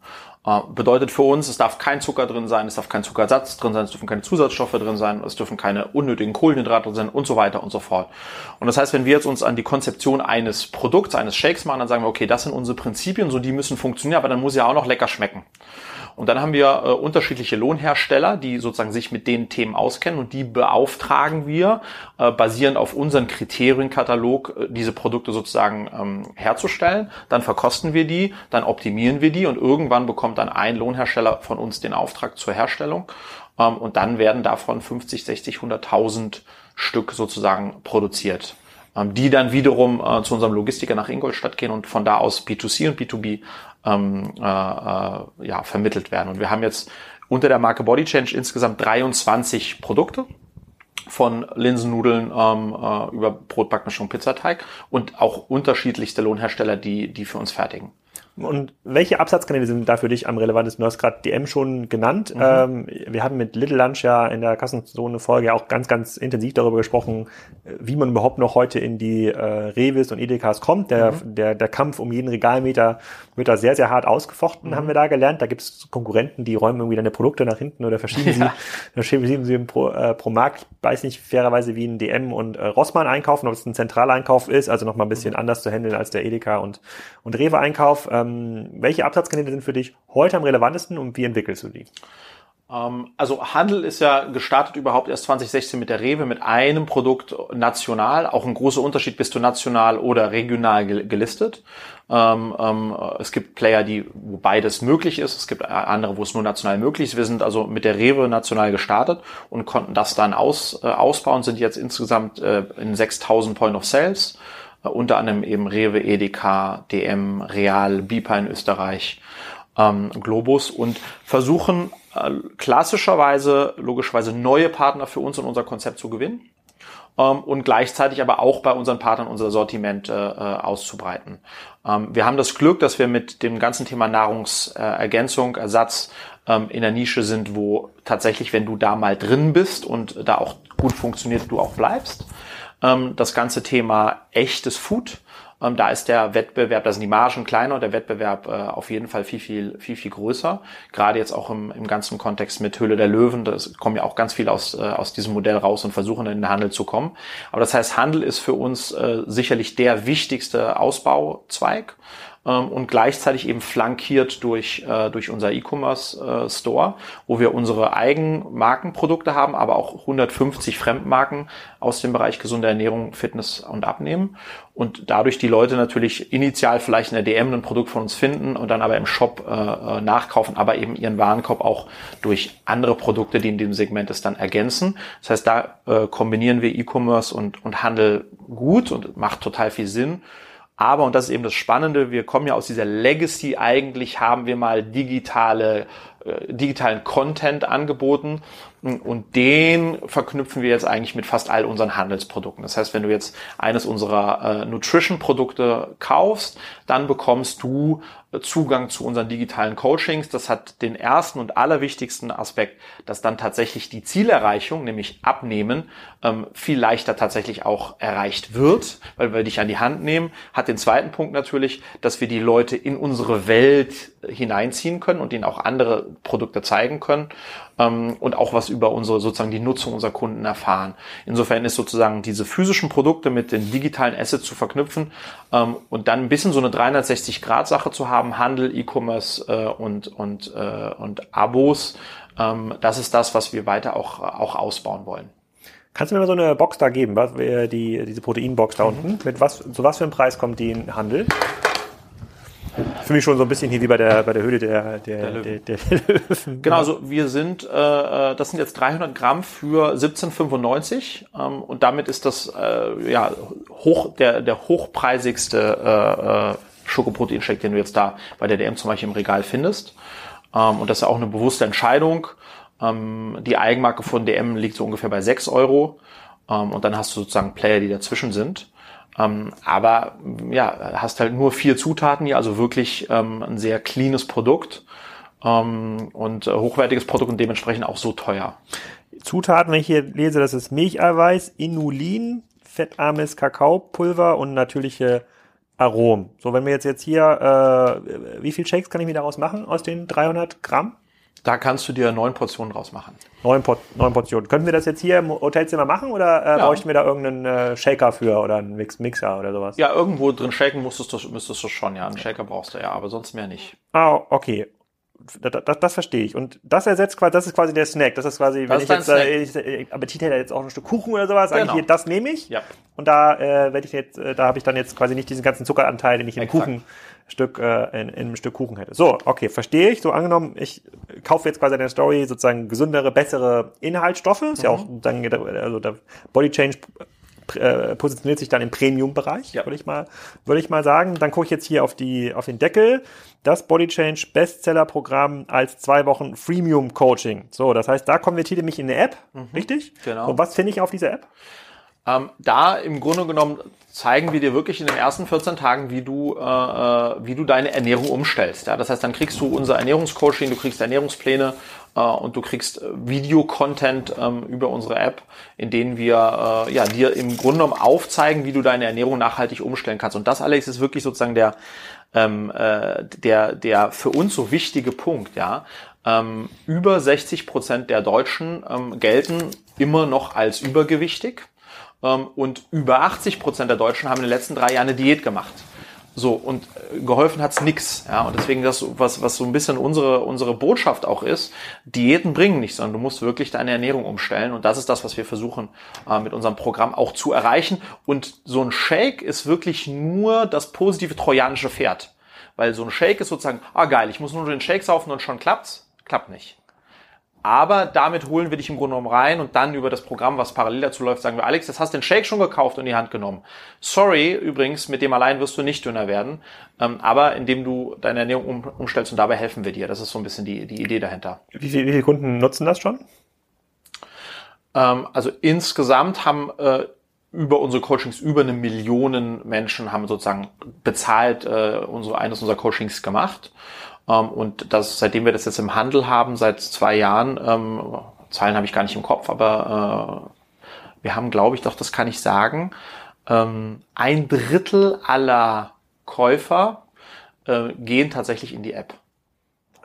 Äh, bedeutet für uns, es darf kein Zucker drin sein, es darf kein Zuckersatz drin sein, es dürfen keine Zusatzstoffe drin sein, es dürfen keine unnötigen Kohlenhydrate drin sein und so weiter und so fort. Und das heißt, wenn wir jetzt uns an die Konzeption eines Produkts, eines Shakes machen, dann sagen wir, okay, das sind unsere Prinzipien, so die müssen funktionieren, aber dann muss ja auch noch lecker schmecken. Und dann haben wir äh, unterschiedliche Lohnhersteller, die sozusagen sich mit den Themen auskennen und die beauftragen wir, äh, basierend auf unseren Kriterienkatalog, äh, diese Produkte sozusagen ähm, herzustellen. Dann verkosten wir die, dann optimieren wir die und irgendwann bekommt dann ein Lohnhersteller von uns den Auftrag zur Herstellung. Ähm, und dann werden davon 50, 60, 100.000 Stück sozusagen produziert die dann wiederum äh, zu unserem Logistiker nach Ingolstadt gehen und von da aus B2C und B2B ähm, äh, äh, ja, vermittelt werden. Und wir haben jetzt unter der Marke Body Change insgesamt 23 Produkte von Linsennudeln ähm, äh, über Brotbackmischung, Pizzateig und auch unterschiedlichste Lohnhersteller, die die für uns fertigen. Und welche Absatzkanäle sind da für dich am relevantesten? Du hast gerade DM schon genannt. Mhm. Ähm, wir haben mit Little Lunch ja in der Kassenzone-Folge auch ganz, ganz intensiv darüber gesprochen, wie man überhaupt noch heute in die äh, Revis und Edekas kommt. Der, mhm. der, der Kampf um jeden Regalmeter wird da sehr, sehr hart ausgefochten, mhm. haben wir da gelernt. Da gibt es Konkurrenten, die räumen irgendwie deine Produkte nach hinten oder verschieben sie, ja. verschieben sie pro, äh, pro Markt. Ich weiß nicht fairerweise, wie ein DM und äh, Rossmann einkaufen, ob es ein Zentraleinkauf ist, also nochmal ein bisschen mhm. anders zu handeln als der Edeka und, und Rewe-Einkauf. Ähm, ähm, welche Absatzkanäle sind für dich heute am relevantesten und wie entwickelst du die? Ähm, also Handel ist ja gestartet überhaupt erst 2016 mit der Rewe mit einem Produkt national. Auch ein großer Unterschied, bist du national oder regional gelistet. Ähm, ähm, es gibt Player, die, wo beides möglich ist. Es gibt andere, wo es nur national möglich ist. Wir sind also mit der Rewe national gestartet und konnten das dann aus, äh, ausbauen, sind jetzt insgesamt äh, in 6000 Point of Sales unter anderem eben Rewe, Edeka, DM, Real, Bipa in Österreich, ähm, Globus und versuchen äh, klassischerweise, logischerweise neue Partner für uns und unser Konzept zu gewinnen ähm, und gleichzeitig aber auch bei unseren Partnern unser Sortiment äh, äh auszubreiten. Ähm, wir haben das Glück, dass wir mit dem ganzen Thema Nahrungsergänzung, Ersatz ähm, in der Nische sind, wo tatsächlich, wenn du da mal drin bist und da auch gut funktioniert, du auch bleibst ähm, das ganze Thema echtes Food. Ähm, da ist der Wettbewerb, da sind die Margen kleiner und der Wettbewerb äh, auf jeden Fall viel, viel, viel, viel größer. Gerade jetzt auch im, im ganzen Kontext mit Höhle der Löwen, da kommen ja auch ganz viele aus, äh, aus diesem Modell raus und versuchen in den Handel zu kommen. Aber das heißt, Handel ist für uns äh, sicherlich der wichtigste Ausbauzweig und gleichzeitig eben flankiert durch, äh, durch unser E-Commerce äh, Store, wo wir unsere eigenen Markenprodukte haben, aber auch 150 Fremdmarken aus dem Bereich gesunde Ernährung, Fitness und Abnehmen. Und dadurch die Leute natürlich initial vielleicht in der DM ein Produkt von uns finden und dann aber im Shop äh, äh, nachkaufen, aber eben ihren Warenkorb auch durch andere Produkte, die in dem Segment ist, dann ergänzen. Das heißt, da äh, kombinieren wir E-Commerce und, und Handel gut und macht total viel Sinn. Aber, und das ist eben das Spannende, wir kommen ja aus dieser Legacy, eigentlich haben wir mal digitale, äh, digitalen Content angeboten und den verknüpfen wir jetzt eigentlich mit fast all unseren Handelsprodukten. Das heißt, wenn du jetzt eines unserer äh, Nutrition-Produkte kaufst, dann bekommst du Zugang zu unseren digitalen Coachings. Das hat den ersten und allerwichtigsten Aspekt, dass dann tatsächlich die Zielerreichung, nämlich Abnehmen, ähm, viel leichter tatsächlich auch erreicht wird, weil wir dich an die Hand nehmen. Hat den zweiten Punkt natürlich, dass wir die Leute in unsere Welt hineinziehen können und ihnen auch andere Produkte zeigen können ähm, und auch was über unsere sozusagen die Nutzung unserer Kunden erfahren. Insofern ist sozusagen diese physischen Produkte mit den digitalen Assets zu verknüpfen ähm, und dann ein bisschen so eine 360-Grad-Sache zu haben, Handel, E-Commerce äh, und, und, äh, und Abos. Ähm, das ist das, was wir weiter auch, auch ausbauen wollen. Kannst du mir mal so eine Box da geben, was, die, diese Proteinbox da mhm. unten? Mit was, zu was für einem Preis kommt die in Handel? Für mich schon so ein bisschen hier wie bei der, bei der Höhle der, der, der, der, der Löwen. Genau, also wir sind, äh, äh das sind jetzt 300 Gramm für 17,95 ähm, und damit ist das äh, ja hoch, der, der hochpreisigste äh, äh, Schokoproteinshake, den du jetzt da bei der DM zum Beispiel im Regal findest. Ähm, und das ist auch eine bewusste Entscheidung. Ähm, die Eigenmarke von DM liegt so ungefähr bei 6 Euro. Ähm, und dann hast du sozusagen Player, die dazwischen sind. Ähm, aber ja, hast halt nur vier Zutaten hier, also wirklich ähm, ein sehr cleanes Produkt ähm, und äh, hochwertiges Produkt und dementsprechend auch so teuer. Zutaten, wenn ich hier lese, das ist Milcheiweiß, Inulin, fettarmes Kakaopulver und natürliche Aromen. So, wenn wir jetzt jetzt hier, äh, wie viel Shakes kann ich mir daraus machen aus den 300 Gramm? Da kannst du dir neun Portionen draus machen. Neun, Por neun Portionen. Könnten wir das jetzt hier im Hotelzimmer machen oder äh, ja. bräuchten wir da irgendeinen äh, Shaker für oder einen Mix Mixer oder sowas? Ja, irgendwo drin shaken musstest du, müsstest du schon, ja. Einen Shaker brauchst du ja, aber sonst mehr nicht. Ah, okay. Das, das, das verstehe ich. Und das ersetzt quasi, das ist quasi der Snack. Das ist quasi, das wenn ich jetzt, äh, ich, äh, Appetit hätte jetzt auch ein Stück Kuchen oder sowas, genau. eigentlich das nehme ich. Ja. Und da äh, werde ich jetzt, äh, da habe ich dann jetzt quasi nicht diesen ganzen Zuckeranteil, den ich in den Kuchen Stück, äh, in, in einem Stück Kuchen hätte. So, okay, verstehe ich. So angenommen, ich kaufe jetzt quasi in der Story sozusagen gesündere, bessere Inhaltsstoffe. Ist mhm. ja auch dann, also der Body Change äh, positioniert sich dann im Premium-Bereich, ja. würde ich mal, würde ich mal sagen. Dann gucke ich jetzt hier auf die, auf den Deckel. Das Body Change Bestseller-Programm als zwei Wochen Freemium Coaching. So, das heißt, da konvertiert ihr mich in eine App, mhm. richtig? Genau. Und was finde ich auf dieser App? Ähm, da im Grunde genommen zeigen wir dir wirklich in den ersten 14 Tagen, wie du, äh, äh, wie du deine Ernährung umstellst. Ja? Das heißt, dann kriegst du unser Ernährungscoaching, du kriegst Ernährungspläne äh, und du kriegst äh, Videocontent ähm, über unsere App, in denen wir äh, ja, dir im Grunde genommen aufzeigen, wie du deine Ernährung nachhaltig umstellen kannst. Und das, Alex, ist wirklich sozusagen der, ähm, äh, der, der für uns so wichtige Punkt. Ja? Ähm, über 60 Prozent der Deutschen ähm, gelten immer noch als übergewichtig. Und über 80 Prozent der Deutschen haben in den letzten drei Jahren eine Diät gemacht. So, und äh, geholfen hat's nix. Ja, und deswegen das, was, was so ein bisschen unsere, unsere Botschaft auch ist, Diäten bringen nichts, sondern du musst wirklich deine Ernährung umstellen. Und das ist das, was wir versuchen, äh, mit unserem Programm auch zu erreichen. Und so ein Shake ist wirklich nur das positive trojanische Pferd. Weil so ein Shake ist sozusagen, ah geil, ich muss nur den Shake saufen und schon klappt's. Klappt nicht. Aber damit holen wir dich im Grunde genommen rein und dann über das Programm, was parallel dazu läuft, sagen wir, Alex, das hast du den Shake schon gekauft und in die Hand genommen. Sorry, übrigens, mit dem allein wirst du nicht dünner werden, ähm, aber indem du deine Ernährung um, umstellst und dabei helfen wir dir. Das ist so ein bisschen die, die Idee dahinter. Wie, viel, wie viele Kunden nutzen das schon? Ähm, also insgesamt haben äh, über unsere Coachings über eine Million Menschen haben sozusagen bezahlt äh, unsere, eines unserer Coachings gemacht. Ähm, und das, seitdem wir das jetzt im Handel haben, seit zwei Jahren, ähm, Zahlen habe ich gar nicht im Kopf, aber äh, wir haben, glaube ich, doch, das kann ich sagen, ähm, ein Drittel aller Käufer äh, gehen tatsächlich in die App.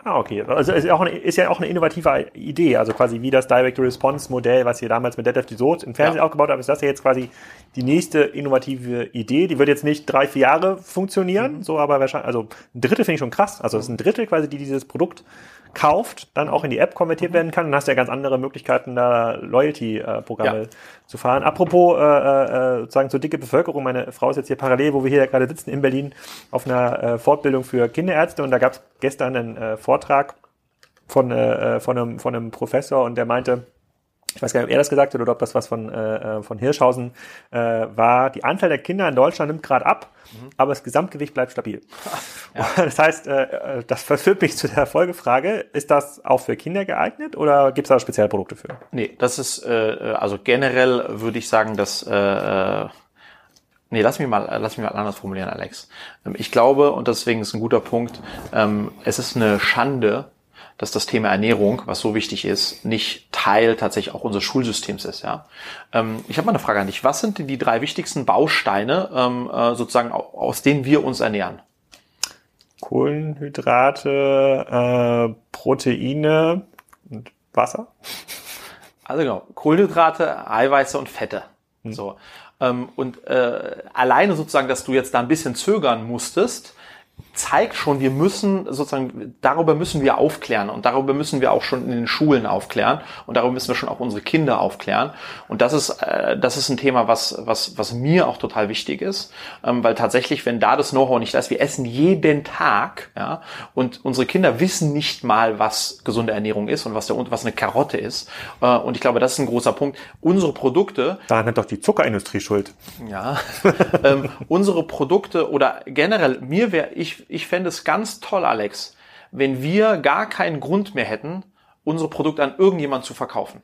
Ah, okay. Also ist ja, auch eine, ist ja auch eine innovative Idee. Also quasi wie das Direct Response Modell, was ihr damals mit Dead of the Source im Fernsehen ja. aufgebaut habt, ist das ja jetzt quasi die nächste innovative Idee. Die wird jetzt nicht drei, vier Jahre funktionieren, mhm. so aber wahrscheinlich, also ein Drittel finde ich schon krass. Also es ist ein Drittel quasi, die dieses Produkt kauft, dann auch in die App konvertiert mhm. werden kann. Dann hast du ja ganz andere Möglichkeiten, da Loyalty-Programme ja. zu fahren. Apropos äh, äh, sozusagen zur dicke Bevölkerung, meine Frau ist jetzt hier parallel, wo wir hier gerade sitzen in Berlin, auf einer äh, Fortbildung für Kinderärzte und da gab es gestern einen äh, Vortrag von, äh, äh, von, einem, von einem Professor und der meinte, ich weiß gar nicht, ob er das gesagt hat oder ob das was von, äh, äh, von Hirschhausen äh, war, die Anzahl der Kinder in Deutschland nimmt gerade ab, mhm. aber das Gesamtgewicht bleibt stabil. Ja. Das heißt, äh, äh, das verführt mich zu der Folgefrage, ist das auch für Kinder geeignet oder gibt es da spezielle Produkte für? Nee, das ist, äh, also generell würde ich sagen, dass äh, Nee, lass mich mal, lass mich mal anders formulieren, Alex. Ähm, ich glaube, und deswegen ist ein guter Punkt, ähm, es ist eine Schande, dass das Thema Ernährung, was so wichtig ist, nicht Teil tatsächlich auch unseres Schulsystems ist. Ja, ähm, ich habe mal eine Frage an dich. Was sind denn die drei wichtigsten Bausteine ähm, äh, sozusagen aus denen wir uns ernähren? Kohlenhydrate, äh, Proteine und Wasser. Also genau, Kohlenhydrate, Eiweiße und Fette. Hm. So. Ähm, und äh, alleine sozusagen, dass du jetzt da ein bisschen zögern musstest, zeigt schon, wir müssen sozusagen, darüber müssen wir aufklären und darüber müssen wir auch schon in den Schulen aufklären und darüber müssen wir schon auch unsere Kinder aufklären. Und das ist, äh, das ist ein Thema, was, was, was mir auch total wichtig ist, ähm, weil tatsächlich, wenn da das Know-how nicht da ist, wir essen jeden Tag, ja, und unsere Kinder wissen nicht mal, was gesunde Ernährung ist und was, der, was eine Karotte ist. Äh, und ich glaube, das ist ein großer Punkt. Unsere Produkte. Da hat doch die Zuckerindustrie Schuld. Ja. ähm, unsere Produkte oder generell, mir wäre, ich, ich fände es ganz toll, Alex, wenn wir gar keinen Grund mehr hätten, unsere Produkte an irgendjemand zu verkaufen.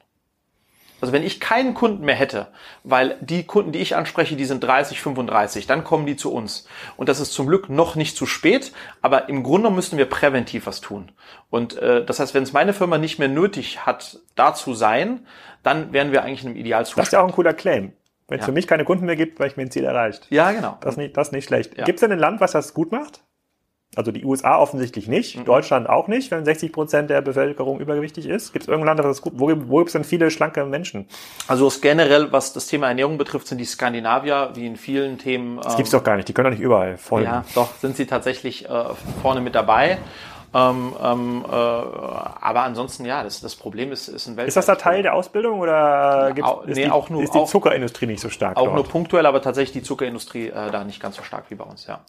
Also wenn ich keinen Kunden mehr hätte, weil die Kunden, die ich anspreche, die sind 30, 35, dann kommen die zu uns. Und das ist zum Glück noch nicht zu spät, aber im Grunde müssten wir präventiv was tun. Und äh, das heißt, wenn es meine Firma nicht mehr nötig hat, da zu sein, dann wären wir eigentlich in einem Idealzustand. Das ist ja auch ein cooler Claim. Wenn es ja. für mich keine Kunden mehr gibt, weil ich mein Ziel erreicht. Ja, genau. Das ist nicht, das ist nicht schlecht. Ja. Gibt es denn ein Land, was das gut macht? Also die USA offensichtlich nicht, mhm. Deutschland auch nicht, wenn 60 Prozent der Bevölkerung übergewichtig ist. Gibt es irgendein Land, das ist? Wo, wo gibt es denn viele schlanke Menschen? Also generell, was das Thema Ernährung betrifft, sind die Skandinavier, wie in vielen Themen. Das ähm, gibt's doch gar nicht, die können doch nicht überall folgen. Ja, doch, sind sie tatsächlich äh, vorne mit dabei. Ähm, ähm, äh, aber ansonsten, ja, das, das Problem ist, ist ein Welt. Ist das da Teil der Ausbildung oder gibt's, ist, nee, die, auch nur, ist die Zuckerindustrie nicht so stark? Auch dort? nur punktuell, aber tatsächlich die Zuckerindustrie äh, da nicht ganz so stark wie bei uns, ja.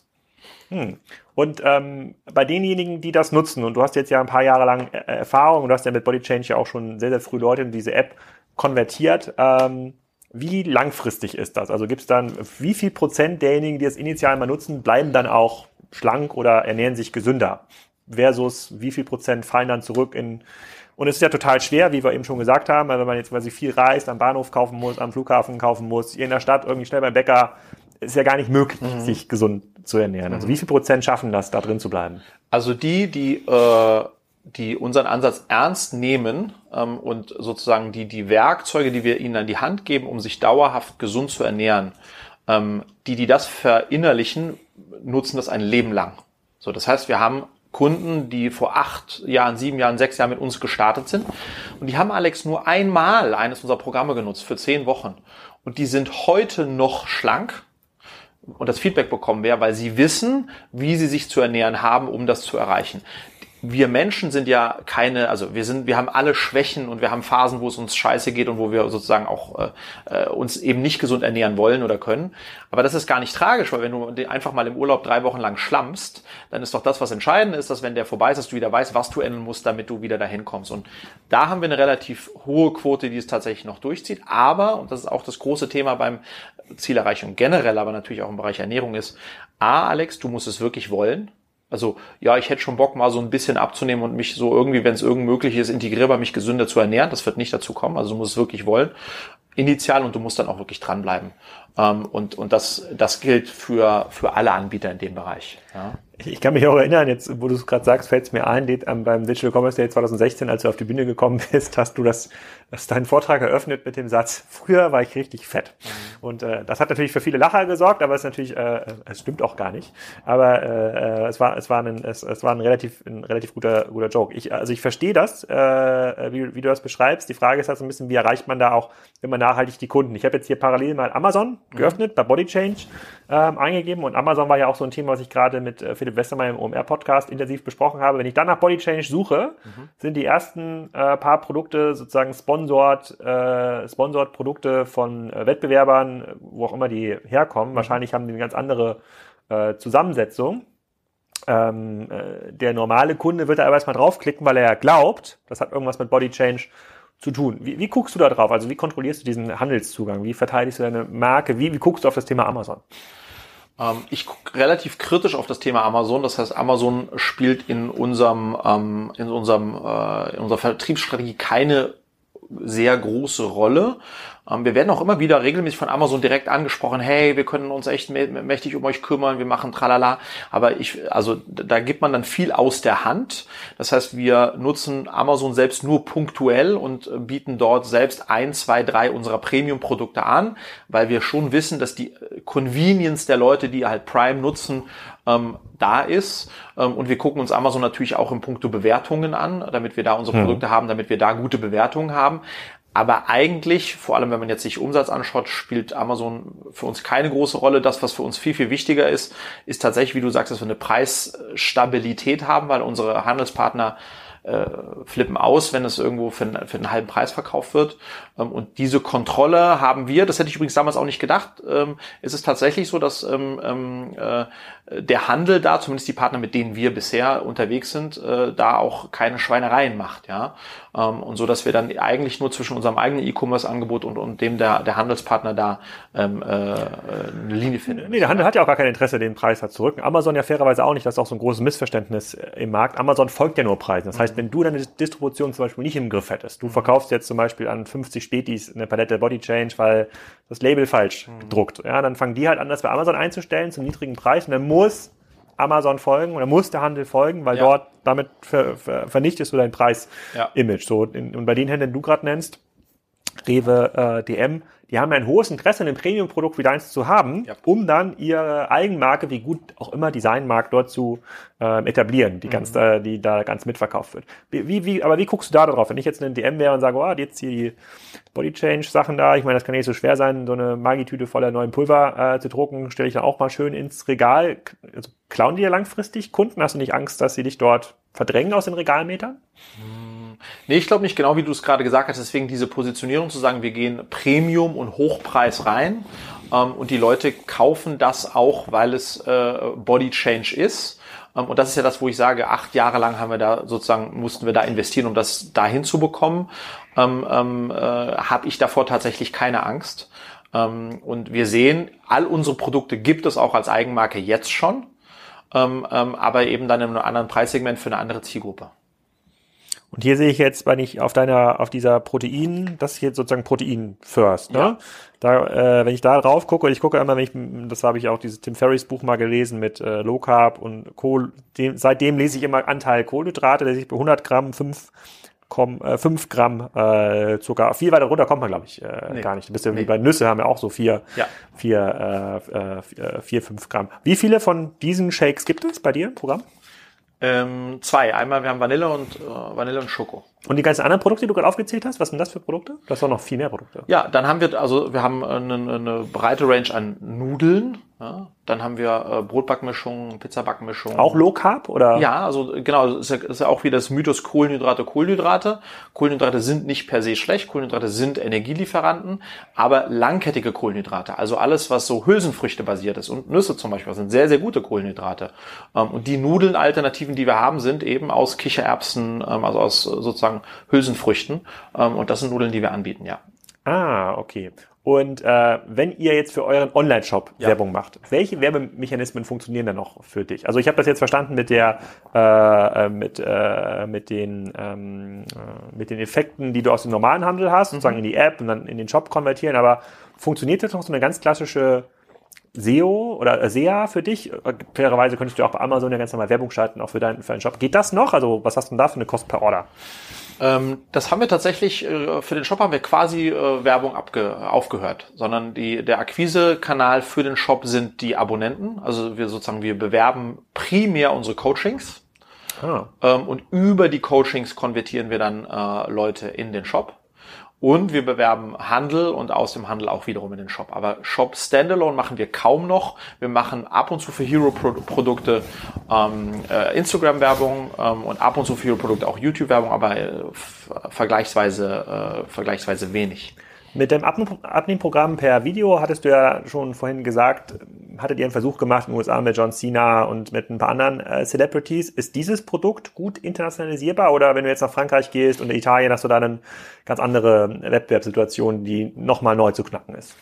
Hm. Und ähm, bei denjenigen, die das nutzen, und du hast jetzt ja ein paar Jahre lang äh, Erfahrung und du hast ja mit Body Change ja auch schon sehr, sehr früh Leute in diese App konvertiert, ähm, wie langfristig ist das? Also gibt es dann, wie viel Prozent derjenigen, die das initial mal nutzen, bleiben dann auch schlank oder ernähren sich gesünder? Versus wie viel Prozent fallen dann zurück in und es ist ja total schwer, wie wir eben schon gesagt haben, wenn man jetzt quasi viel reist, am Bahnhof kaufen muss, am Flughafen kaufen muss, in der Stadt irgendwie schnell beim Bäcker, ist ja gar nicht möglich, mhm. sich gesund zu ernähren. Also mhm. wie viel Prozent schaffen das, da drin zu bleiben? Also die, die, äh, die unseren Ansatz ernst nehmen ähm, und sozusagen die, die Werkzeuge, die wir ihnen an die Hand geben, um sich dauerhaft gesund zu ernähren, ähm, die, die das verinnerlichen, nutzen das ein Leben lang. So, das heißt, wir haben Kunden, die vor acht Jahren, sieben Jahren, sechs Jahren mit uns gestartet sind. Und die haben Alex nur einmal eines unserer Programme genutzt für zehn Wochen. Und die sind heute noch schlank und das Feedback bekommen wäre, weil sie wissen, wie sie sich zu ernähren haben, um das zu erreichen wir Menschen sind ja keine, also wir sind, wir haben alle Schwächen und wir haben Phasen, wo es uns scheiße geht und wo wir sozusagen auch äh, äh, uns eben nicht gesund ernähren wollen oder können. Aber das ist gar nicht tragisch, weil wenn du einfach mal im Urlaub drei Wochen lang schlammst, dann ist doch das, was entscheidend ist, dass wenn der vorbei ist, dass du wieder weißt, was du ändern musst, damit du wieder dahin kommst. Und da haben wir eine relativ hohe Quote, die es tatsächlich noch durchzieht. Aber, und das ist auch das große Thema beim Zielerreichung generell, aber natürlich auch im Bereich Ernährung ist, A, Alex, du musst es wirklich wollen. Also ja, ich hätte schon Bock, mal so ein bisschen abzunehmen und mich so irgendwie, wenn es irgend möglich ist, integrierbar mich gesünder zu ernähren. Das wird nicht dazu kommen. Also du musst es wirklich wollen. Initial und du musst dann auch wirklich dranbleiben. Ähm, und und das, das gilt für, für alle Anbieter in dem Bereich. Ja. Ich kann mich auch erinnern, jetzt, wo du es gerade sagst, fällt es mir ein, ähm, beim Digital Commerce Day 2016, als du auf die Bühne gekommen bist, hast du das, hast deinen Vortrag eröffnet mit dem Satz, früher war ich richtig fett. Mhm. Und äh, das hat natürlich für viele Lacher gesorgt, aber es ist natürlich, äh, es stimmt auch gar nicht. Aber äh, es war, es war ein, es, es war ein relativ, ein relativ guter, guter Joke. Ich, also ich verstehe das, äh, wie, wie du das beschreibst. Die Frage ist halt so ein bisschen, wie erreicht man da auch immer nachhaltig die Kunden? Ich habe jetzt hier parallel mal Amazon mhm. geöffnet, mhm. bei Body Change ähm, eingegeben und Amazon war ja auch so ein Thema, was ich gerade mit äh, Philipp Westermeier im OMR-Podcast intensiv besprochen habe. Wenn ich dann nach Body Change suche, mhm. sind die ersten äh, paar Produkte sozusagen sponsored, äh, sponsored Produkte von äh, Wettbewerbern, wo auch immer die herkommen. Mhm. Wahrscheinlich haben die eine ganz andere äh, Zusammensetzung. Ähm, äh, der normale Kunde wird da aber erstmal draufklicken, weil er glaubt, das hat irgendwas mit Body Change zu tun. Wie, wie guckst du da drauf? Also wie kontrollierst du diesen Handelszugang? Wie verteidigst du deine Marke? Wie, wie guckst du auf das Thema Amazon? Ähm, ich gucke relativ kritisch auf das Thema Amazon. Das heißt, Amazon spielt in unserem, ähm, in unserem, äh, in unserer Vertriebsstrategie keine sehr große Rolle. Ähm, wir werden auch immer wieder regelmäßig von Amazon direkt angesprochen, hey, wir können uns echt mächtig um euch kümmern, wir machen tralala. Aber ich, also da gibt man dann viel aus der Hand. Das heißt, wir nutzen Amazon selbst nur punktuell und äh, bieten dort selbst ein, zwei, drei unserer Premium-Produkte an, weil wir schon wissen, dass die äh, Convenience der Leute, die halt Prime nutzen, ähm, da ist. Ähm, und wir gucken uns Amazon natürlich auch im Punkto Bewertungen an, damit wir da unsere. Produkte haben, damit wir da gute Bewertungen haben. Aber eigentlich, vor allem wenn man jetzt sich Umsatz anschaut, spielt Amazon für uns keine große Rolle. Das, was für uns viel, viel wichtiger ist, ist tatsächlich, wie du sagst, dass wir eine Preisstabilität haben, weil unsere Handelspartner äh, flippen aus, wenn es irgendwo für, einen, für einen halben Preis verkauft wird. Ähm, und diese Kontrolle haben wir, das hätte ich übrigens damals auch nicht gedacht, ähm, ist es tatsächlich so, dass ähm, ähm äh, der Handel da, zumindest die Partner, mit denen wir bisher unterwegs sind, äh, da auch keine Schweinereien macht, ja. Ähm, und so, dass wir dann eigentlich nur zwischen unserem eigenen E-Commerce-Angebot und, und dem der, der Handelspartner da ähm, äh, eine Linie finden. Nee, der Handel hat ja auch gar kein Interesse, den Preis halt zu rücken. Amazon ja fairerweise auch nicht, das ist auch so ein großes Missverständnis äh, im Markt. Amazon folgt ja nur Preisen. Das heißt, wenn du deine Distribution zum Beispiel nicht im Griff hättest, du mhm. verkaufst jetzt zum Beispiel an 50 Spätis eine Palette Body Change, weil das Label falsch mhm. gedruckt, ja, dann fangen die halt an, das bei Amazon einzustellen zum niedrigen Preis und dann muss Amazon folgen oder muss der Handel folgen, weil ja. dort damit ver, ver, vernichtest du dein Preis-Image. Ja. So, und bei den Händlern, die du gerade nennst, Rewe, äh, DM, die haben ein hohes Interesse, ein Premium-Produkt wie deins zu haben, ja. um dann ihre Eigenmarke, wie gut auch immer Designmarkt dort zu äh, etablieren, die mhm. ganz, äh, die da ganz mitverkauft wird. Wie, wie, aber wie guckst du da drauf? Wenn ich jetzt ein DM wäre und sage, oh, jetzt hier die Body Change Sachen da, ich meine, das kann nicht so schwer sein, so eine Magitüte voller neuen Pulver äh, zu drucken, stelle ich dann auch mal schön ins Regal. Also, klauen die ja langfristig Kunden? Hast du nicht Angst, dass sie dich dort verdrängen aus den Regalmetern? Mhm. Nee, ich glaube nicht genau, wie du es gerade gesagt hast. Deswegen diese Positionierung zu sagen, wir gehen Premium und Hochpreis rein ähm, und die Leute kaufen das auch, weil es äh, Body Change ist. Ähm, und das ist ja das, wo ich sage, acht Jahre lang haben wir da sozusagen, mussten wir da investieren, um das dahin zu bekommen. ähm, ähm, äh, habe ich davor tatsächlich keine Angst. Ähm, und wir sehen, all unsere Produkte gibt es auch als Eigenmarke jetzt schon, ähm, ähm, aber eben dann in einem anderen Preissegment für eine andere Zielgruppe. Und hier sehe ich jetzt, wenn ich auf deiner, auf dieser Protein, das jetzt sozusagen Protein First, ne? Ja. Da, äh, wenn ich da drauf gucke, ich gucke immer, wenn ich, das habe ich auch dieses Tim Ferriss Buch mal gelesen mit äh, Low Carb und Kohl, dem, seitdem lese ich immer Anteil Kohlenhydrate, der sich bei 100 Gramm 5 komm, äh, 5 Gramm äh, Zucker. Viel weiter runter kommt man, glaube ich, äh, nee. gar nicht. Du bist ja nee. wie bei Nüsse haben wir auch so vier, ja. vier, äh, äh, vier, fünf Gramm. Wie viele von diesen Shakes gibt es bei dir im Programm? Ähm, zwei. Einmal, wir haben Vanille und äh, Vanille und Schoko. Und die ganzen anderen Produkte, die du gerade aufgezählt hast, was sind das für Produkte? Das waren noch viel mehr Produkte. Ja, dann haben wir, also wir haben eine, eine breite Range an Nudeln, ja, dann haben wir äh, Brotbackmischungen, Pizzabackmischungen. Auch Low Carb oder? Ja, also genau, ist ja, ist ja auch wie das Mythos Kohlenhydrate, Kohlenhydrate. Kohlenhydrate sind nicht per se schlecht, Kohlenhydrate sind Energielieferanten, aber langkettige Kohlenhydrate, also alles, was so Hülsenfrüchte basiert ist und Nüsse zum Beispiel, sind sehr, sehr gute Kohlenhydrate. Ähm, und die Nudeln-Alternativen, die wir haben, sind eben aus Kichererbsen, ähm, also aus sozusagen Hülsenfrüchten. Ähm, und das sind Nudeln, die wir anbieten, ja. Ah, okay. Und äh, wenn ihr jetzt für euren Online-Shop ja. Werbung macht, welche Werbemechanismen funktionieren da noch für dich? Also ich habe das jetzt verstanden mit der äh, äh, mit äh, mit den ähm, äh, mit den Effekten, die du aus dem normalen Handel hast, mhm. sozusagen in die App und dann in den Shop konvertieren. Aber funktioniert das noch so eine ganz klassische SEO oder SEA für dich? Fairerweise könntest du auch bei Amazon ja ganz normal Werbung schalten, auch für deinen, für deinen Shop. Geht das noch? Also was hast du denn da für eine Kost per Order? Ähm, das haben wir tatsächlich, äh, für den Shop haben wir quasi äh, Werbung abge aufgehört, sondern die, der Akquisekanal für den Shop sind die Abonnenten. Also wir sozusagen, wir bewerben primär unsere Coachings. Ah. Ähm, und über die Coachings konvertieren wir dann äh, Leute in den Shop. Und wir bewerben Handel und aus dem Handel auch wiederum in den Shop. Aber Shop Standalone machen wir kaum noch. Wir machen ab und zu für Hero-Produkte ähm, äh, Instagram-Werbung ähm, und ab und zu für Hero-Produkte auch YouTube-Werbung, aber äh, vergleichsweise, äh, vergleichsweise wenig. Mit dem Abnehmprogramm per Video hattest du ja schon vorhin gesagt, hattet ihr einen Versuch gemacht in den USA mit John Cena und mit ein paar anderen äh, Celebrities. Ist dieses Produkt gut internationalisierbar oder wenn du jetzt nach Frankreich gehst und in Italien hast du da eine ganz andere Wettbewerbssituation, die nochmal neu zu knacken ist?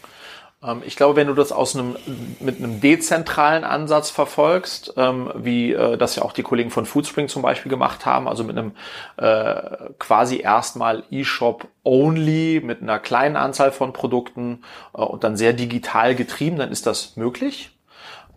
Ähm, ich glaube, wenn du das aus einem, mit einem dezentralen Ansatz verfolgst, ähm, wie äh, das ja auch die Kollegen von Foodspring zum Beispiel gemacht haben, also mit einem äh, quasi erstmal E-Shop only, mit einer kleinen Anzahl von Produkten äh, und dann sehr digital getrieben, dann ist das möglich.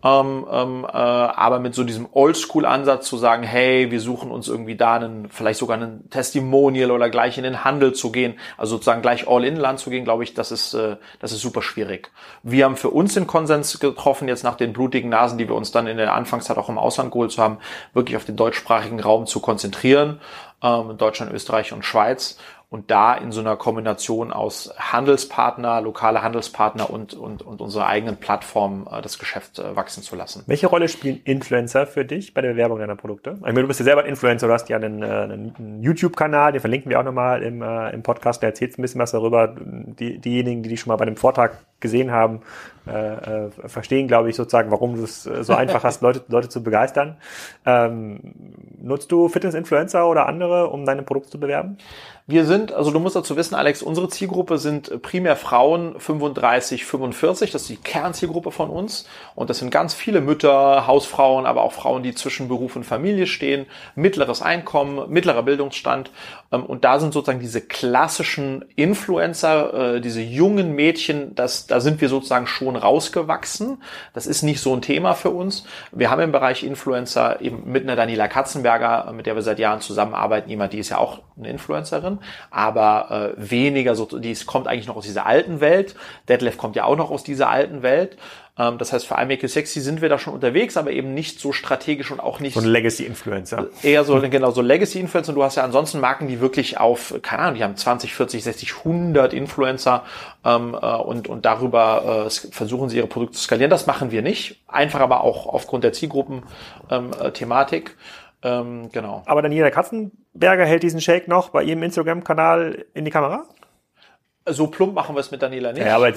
Ähm, ähm, äh, aber mit so diesem Oldschool-Ansatz zu sagen, hey, wir suchen uns irgendwie da einen, vielleicht sogar einen Testimonial oder gleich in den Handel zu gehen, also sozusagen gleich All-in-Land zu gehen, glaube ich, das ist, äh, das ist super schwierig. Wir haben für uns den Konsens getroffen, jetzt nach den blutigen Nasen, die wir uns dann in der Anfangszeit auch im Ausland geholt haben, wirklich auf den deutschsprachigen Raum zu konzentrieren, ähm, Deutschland, Österreich und Schweiz und da in so einer Kombination aus Handelspartner, lokale Handelspartner und, und, und unserer eigenen Plattform äh, das Geschäft äh, wachsen zu lassen. Welche Rolle spielen Influencer für dich bei der Bewerbung deiner Produkte? Ich meine, du bist ja selber Influencer, du hast ja einen, äh, einen YouTube-Kanal, den verlinken wir auch nochmal im, äh, im Podcast, der erzählt ein bisschen was darüber. Die, diejenigen, die dich schon mal bei dem Vortrag gesehen haben, äh, äh, verstehen, glaube ich, sozusagen, warum du es äh, so einfach hast, Leute, Leute zu begeistern. Ähm, nutzt du Fitness-Influencer oder andere, um deine Produkte zu bewerben? Wir sind, also du musst dazu wissen, Alex, unsere Zielgruppe sind primär Frauen 35, 45, das ist die Kernzielgruppe von uns. Und das sind ganz viele Mütter, Hausfrauen, aber auch Frauen, die zwischen Beruf und Familie stehen, mittleres Einkommen, mittlerer Bildungsstand. Ähm, und da sind sozusagen diese klassischen Influencer, äh, diese jungen Mädchen, das, da sind wir sozusagen schon rausgewachsen. Das ist nicht so ein Thema für uns. Wir haben im Bereich Influencer eben mit einer Daniela Katzenberger, mit der wir seit Jahren zusammenarbeiten, jemand, die ist ja auch eine Influencerin drin, aber äh, weniger so, die kommt eigentlich noch aus dieser alten Welt. Deadlift kommt ja auch noch aus dieser alten Welt. Ähm, das heißt, für I Make You Sexy sind wir da schon unterwegs, aber eben nicht so strategisch und auch nicht. So ein Legacy-Influencer. Eher so, genau, so Legacy-Influencer. Und du hast ja ansonsten Marken, die wirklich auf, keine Ahnung, die haben 20, 40, 60, 100 Influencer ähm, äh, und, und darüber äh, versuchen sie ihre Produkte zu skalieren. Das machen wir nicht. Einfach aber auch aufgrund der Zielgruppen-Thematik. Ähm, äh, ähm, genau. Aber Daniela Katzenberger hält diesen Shake noch bei ihrem Instagram-Kanal in die Kamera? so plump machen wir es mit Daniela nicht. Ja, aber,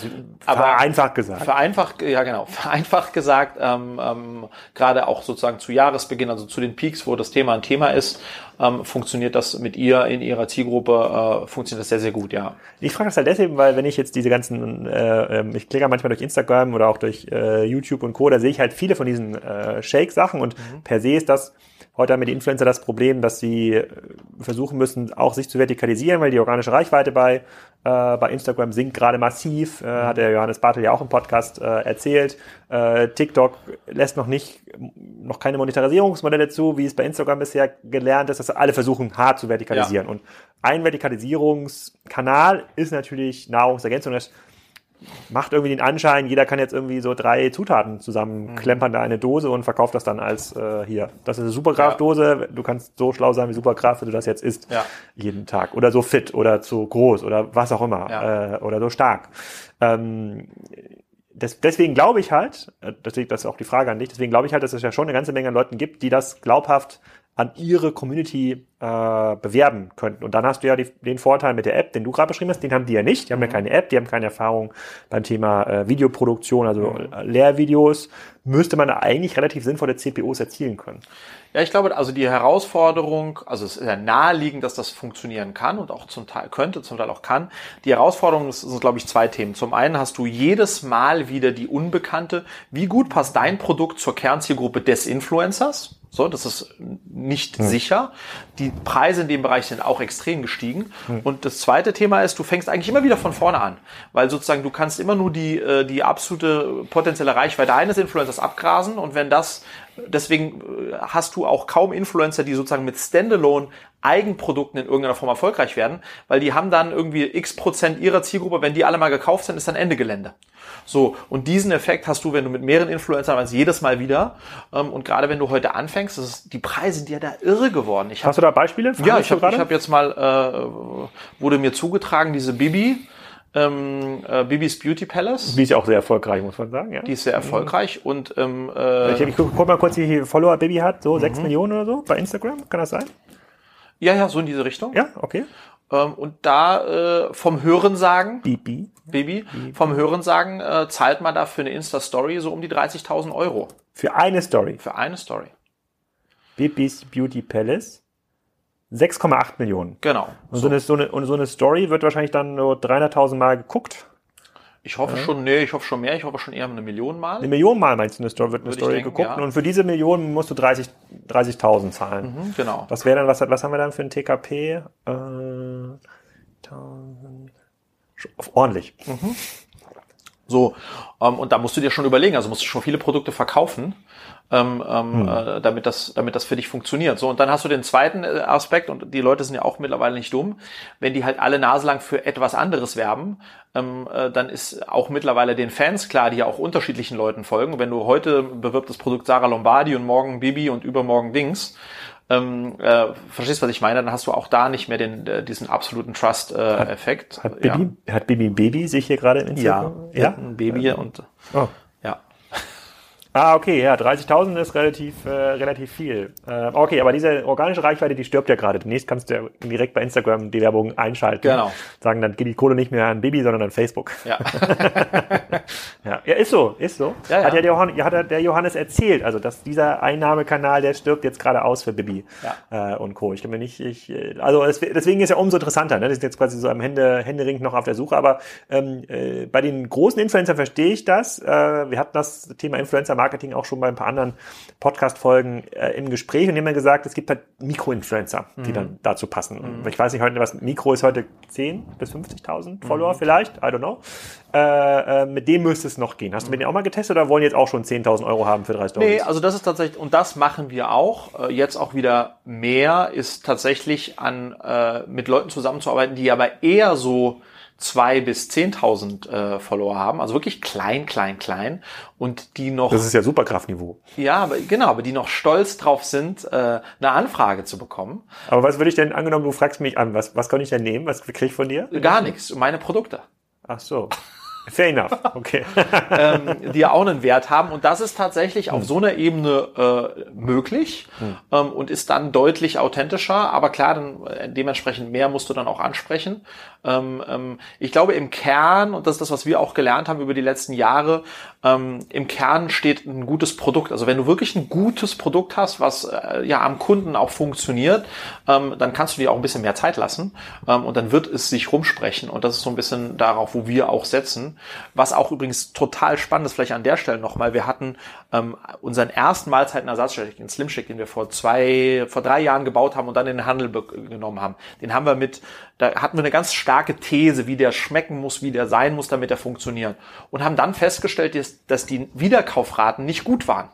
aber einfach gesagt. Vereinfacht, ja genau, vereinfacht gesagt, ähm, ähm, gerade auch sozusagen zu Jahresbeginn, also zu den Peaks, wo das Thema ein Thema ist, ähm, funktioniert das mit ihr in ihrer Zielgruppe, äh, funktioniert das sehr, sehr gut, ja. Ich frage das halt deswegen, weil wenn ich jetzt diese ganzen, äh, ähm, ich klicke manchmal durch Instagram oder auch durch äh, YouTube und Co., da sehe ich halt viele von diesen äh, Shake-Sachen und mhm. per se ist das Heute haben wir die Influencer das Problem, dass sie äh, versuchen müssen, auch sich zu vertikalisieren, weil die organische Reichweite bei, äh, bei Instagram sinkt gerade massiv, äh, hat der Johannes Bartel ja auch im Podcast äh, erzählt. Äh, TikTok lässt noch nicht, noch keine Monetarisierungsmodelle zu, wie es bei Instagram bisher gelernt ist, dass alle versuchen, hart zu vertikalisieren. Ja. Und ein Vertikalisierungskanal ist natürlich Nahrungsergänzung. Das macht irgendwie den Anschein, jeder kann jetzt irgendwie so drei Zutaten zusammenklempern, mhm. da eine Dose und verkauft das dann als äh, hier. Das ist eine Superkraftdose. Ja. Du kannst so schlau sein wie Superkraft, wenn du das jetzt isst. Ja. Jeden Tag. Oder so fit oder zu groß oder was auch immer. Ja. Äh, oder so stark. Ähm, das, deswegen glaube ich halt, äh, deswegen, das ist auch die Frage an dich, deswegen glaube ich halt, dass es ja schon eine ganze Menge an Leuten gibt, die das glaubhaft an ihre Community äh, bewerben könnten. Und dann hast du ja die, den Vorteil mit der App, den du gerade beschrieben hast, den haben die ja nicht. Die haben ja mhm. keine App, die haben keine Erfahrung beim Thema äh, Videoproduktion, also mhm. Lehrvideos. Müsste man eigentlich relativ sinnvolle CPOs erzielen können. Ja, ich glaube, also die Herausforderung, also es ist ja naheliegend, dass das funktionieren kann und auch zum Teil könnte, zum Teil auch kann. Die Herausforderung sind, glaube ich, zwei Themen. Zum einen hast du jedes Mal wieder die Unbekannte. Wie gut passt dein Produkt zur Kernzielgruppe des Influencers? So, das ist nicht hm. sicher. Die Preise in dem Bereich sind auch extrem gestiegen. Hm. Und das zweite Thema ist, du fängst eigentlich immer wieder von vorne an, weil sozusagen du kannst immer nur die, äh, die absolute potenzielle Reichweite eines Influencers abgrasen und wenn das deswegen äh, hast du auch kaum Influencer, die sozusagen mit Standalone Eigenprodukten in irgendeiner Form erfolgreich werden, weil die haben dann irgendwie x Prozent ihrer Zielgruppe, wenn die alle mal gekauft sind, ist dann Ende Gelände. So, und diesen Effekt hast du, wenn du mit mehreren Influencern meinst, jedes Mal wieder. Ähm, und gerade wenn du heute anfängst, das ist, die Preise sind ja da irre geworden. Ich hab, hast du da Beispiele? Ja, ich habe hab jetzt mal, äh, wurde mir zugetragen, diese Bibi, ähm, äh, Bibis Beauty Palace. Die ist ja auch sehr erfolgreich, muss man sagen. Ja. Die ist sehr erfolgreich mhm. und ähm, äh, ich, ich guck mal kurz, wie viele Follower Bibi hat, so sechs mhm. Millionen oder so bei Instagram, kann das sein? Ja, ja, so in diese Richtung. Ja, okay. Ähm, und da äh, vom Hörensagen, Bibi, Bibi, vom Hörensagen äh, zahlt man da für eine Insta-Story so um die 30.000 Euro. Für eine Story? Für eine Story. Bibis Beauty Palace. 6,8 Millionen. Genau. Und so. eine, so, eine, und so eine Story wird wahrscheinlich dann nur 300.000 Mal geguckt. Ich hoffe ja. schon, nee, ich hoffe schon mehr, ich hoffe schon eher eine Million Mal. Eine Million Mal meinst du, eine Story, wird eine Würde Story denken, geguckt ja. und für diese Million musst du 30 30.000 zahlen. Mhm, genau. Was wäre dann, was, was haben wir dann für ein TKP? Äh, ordentlich. Mhm. So, ähm, und da musst du dir schon überlegen, also musst du schon viele Produkte verkaufen ähm, ähm, hm. äh, damit das, damit das für dich funktioniert. So und dann hast du den zweiten äh, Aspekt und die Leute sind ja auch mittlerweile nicht dumm, wenn die halt alle naselang für etwas anderes werben, ähm, äh, dann ist auch mittlerweile den Fans klar, die ja auch unterschiedlichen Leuten folgen. Wenn du heute bewirbt das Produkt Sarah Lombardi und morgen Bibi und übermorgen Dings, ähm, äh, verstehst was ich meine, dann hast du auch da nicht mehr den, äh, diesen absoluten Trust-Effekt. Äh, hat, hat, Bibi, ja. hat Bibi Baby sich hier gerade im Instagram? Ja, ja? ein Baby ja. und oh. Ah, okay, ja, 30.000 ist relativ, äh, relativ viel. Äh, okay, aber diese organische Reichweite, die stirbt ja gerade. Demnächst kannst du ja direkt bei Instagram die Werbung einschalten. Genau. Sagen, dann geht die Kohle nicht mehr an Bibi, sondern an Facebook. Ja. ja. ja, ist so, ist so. Ja, ja. Hat ja der, Johann, hat der Johannes erzählt, also dass dieser Einnahmekanal, der stirbt jetzt gerade aus für Bibi ja. äh, und Co. Ich mir nicht, ich, äh, also es, deswegen ist ja umso interessanter, ne? Die sind jetzt quasi so am Hände, Händering noch auf der Suche, aber ähm, äh, bei den großen Influencern verstehe ich das. Äh, wir hatten das Thema Influencer Marketing auch schon bei ein paar anderen Podcast-Folgen äh, im Gespräch und immer gesagt, es gibt halt Mikroinfluencer, die mhm. dann dazu passen. Mhm. Ich weiß nicht heute, was Mikro ist heute 10 bis 50.000 Follower mhm. vielleicht, I don't know. Äh, äh, mit dem müsste es noch gehen. Hast du mit mhm. dem auch mal getestet oder wollen jetzt auch schon 10.000 Euro haben für drei Stories? Nee, also das ist tatsächlich, und das machen wir auch, äh, jetzt auch wieder mehr, ist tatsächlich an, äh, mit Leuten zusammenzuarbeiten, die aber eher so zwei bis zehntausend äh, Follower haben, also wirklich klein, klein, klein und die noch. Das ist ja Superkraftniveau. Ja, aber genau, aber die noch stolz drauf sind, äh, eine Anfrage zu bekommen. Aber was würde ich denn angenommen, du fragst mich an, was was kann ich denn nehmen, was kriege ich von dir? Gar nichts, meine Produkte. Ach so. Fair enough, okay. ähm, die ja auch einen Wert haben. Und das ist tatsächlich auf hm. so einer Ebene äh, möglich hm. ähm, und ist dann deutlich authentischer. Aber klar, dann äh, dementsprechend mehr musst du dann auch ansprechen. Ähm, ähm, ich glaube, im Kern, und das ist das, was wir auch gelernt haben über die letzten Jahre, ähm, im Kern steht ein gutes Produkt. Also wenn du wirklich ein gutes Produkt hast, was äh, ja am Kunden auch funktioniert, ähm, dann kannst du dir auch ein bisschen mehr Zeit lassen und dann wird es sich rumsprechen. Und das ist so ein bisschen darauf, wo wir auch setzen. Was auch übrigens total spannend ist, vielleicht an der Stelle nochmal, wir hatten ähm, unseren ersten Mahlzeitenersatzshake, den Slim Shake, den wir vor zwei, vor drei Jahren gebaut haben und dann in den Handel genommen haben. Den haben wir mit, da hatten wir eine ganz starke These, wie der schmecken muss, wie der sein muss, damit er funktioniert. Und haben dann festgestellt, dass die Wiederkaufraten nicht gut waren.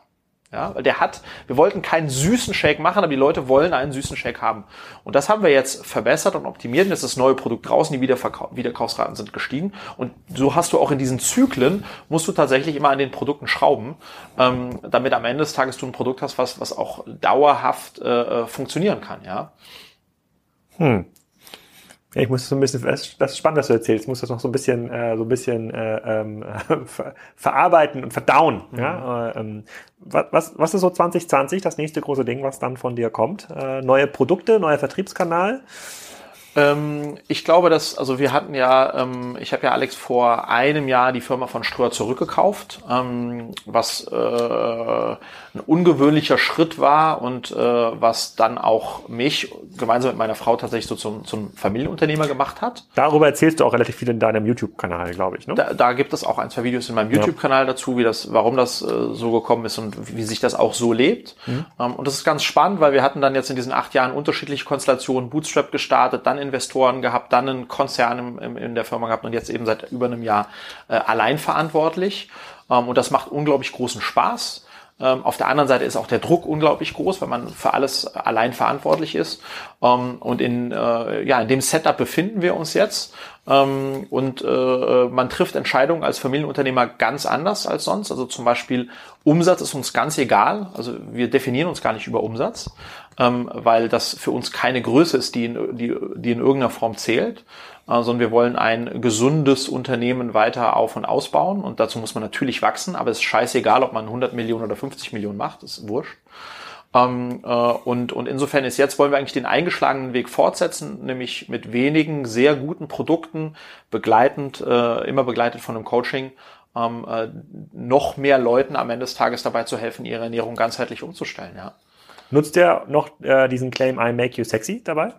Ja, weil der hat, wir wollten keinen süßen Shake machen, aber die Leute wollen einen süßen Shake haben. Und das haben wir jetzt verbessert und optimiert. Jetzt ist das neue Produkt draußen, die Wiederverkau Wiederkaufsraten sind gestiegen. Und so hast du auch in diesen Zyklen, musst du tatsächlich immer an den Produkten schrauben, ähm, damit am Ende des Tages du ein Produkt hast, was, was auch dauerhaft äh, äh funktionieren kann. Ja. Hm. Ja, ich muss so ein bisschen, das ist spannend, was du erzählst. Ich muss das noch so ein bisschen, äh, so ein bisschen äh, ähm, ver verarbeiten und verdauen. Mhm. Ja? Äh, ähm, was, was ist so 2020 das nächste große Ding, was dann von dir kommt? Äh, neue Produkte, neuer Vertriebskanal? Ähm, ich glaube, dass, also wir hatten ja, ähm, ich habe ja Alex vor einem Jahr die Firma von Ströer zurückgekauft, ähm, was äh, ein ungewöhnlicher Schritt war und äh, was dann auch mich gemeinsam mit meiner Frau tatsächlich so zum, zum Familienunternehmer gemacht hat. Darüber erzählst du auch relativ viel in deinem YouTube-Kanal, glaube ich. Ne? Da, da gibt es auch ein, zwei Videos in meinem YouTube-Kanal dazu, wie das, warum das äh, so gekommen ist und wie sich das auch so lebt. Mhm. Und das ist ganz spannend, weil wir hatten dann jetzt in diesen acht Jahren unterschiedliche Konstellationen, Bootstrap gestartet, dann Investoren gehabt, dann einen Konzern im, in der Firma gehabt und jetzt eben seit über einem Jahr äh, allein verantwortlich. Ähm, und das macht unglaublich großen Spaß. Ähm, auf der anderen Seite ist auch der Druck unglaublich groß, weil man für alles allein verantwortlich ist. Ähm, und in, äh, ja, in dem Setup befinden wir uns jetzt. Ähm, und äh, man trifft Entscheidungen als Familienunternehmer ganz anders als sonst. Also zum Beispiel Umsatz ist uns ganz egal. Also wir definieren uns gar nicht über Umsatz, ähm, weil das für uns keine Größe ist, die in, die, die in irgendeiner Form zählt, äh, sondern wir wollen ein gesundes Unternehmen weiter auf- und ausbauen. Und dazu muss man natürlich wachsen, aber es ist scheißegal, ob man 100 Millionen oder 50 Millionen macht, ist wurscht. Ähm, äh, und, und insofern ist jetzt wollen wir eigentlich den eingeschlagenen Weg fortsetzen, nämlich mit wenigen sehr guten Produkten, begleitend, äh, immer begleitet von einem Coaching, ähm, äh, noch mehr Leuten am Ende des Tages dabei zu helfen, ihre Ernährung ganzheitlich umzustellen. Ja. Nutzt ihr noch äh, diesen Claim I make you sexy dabei?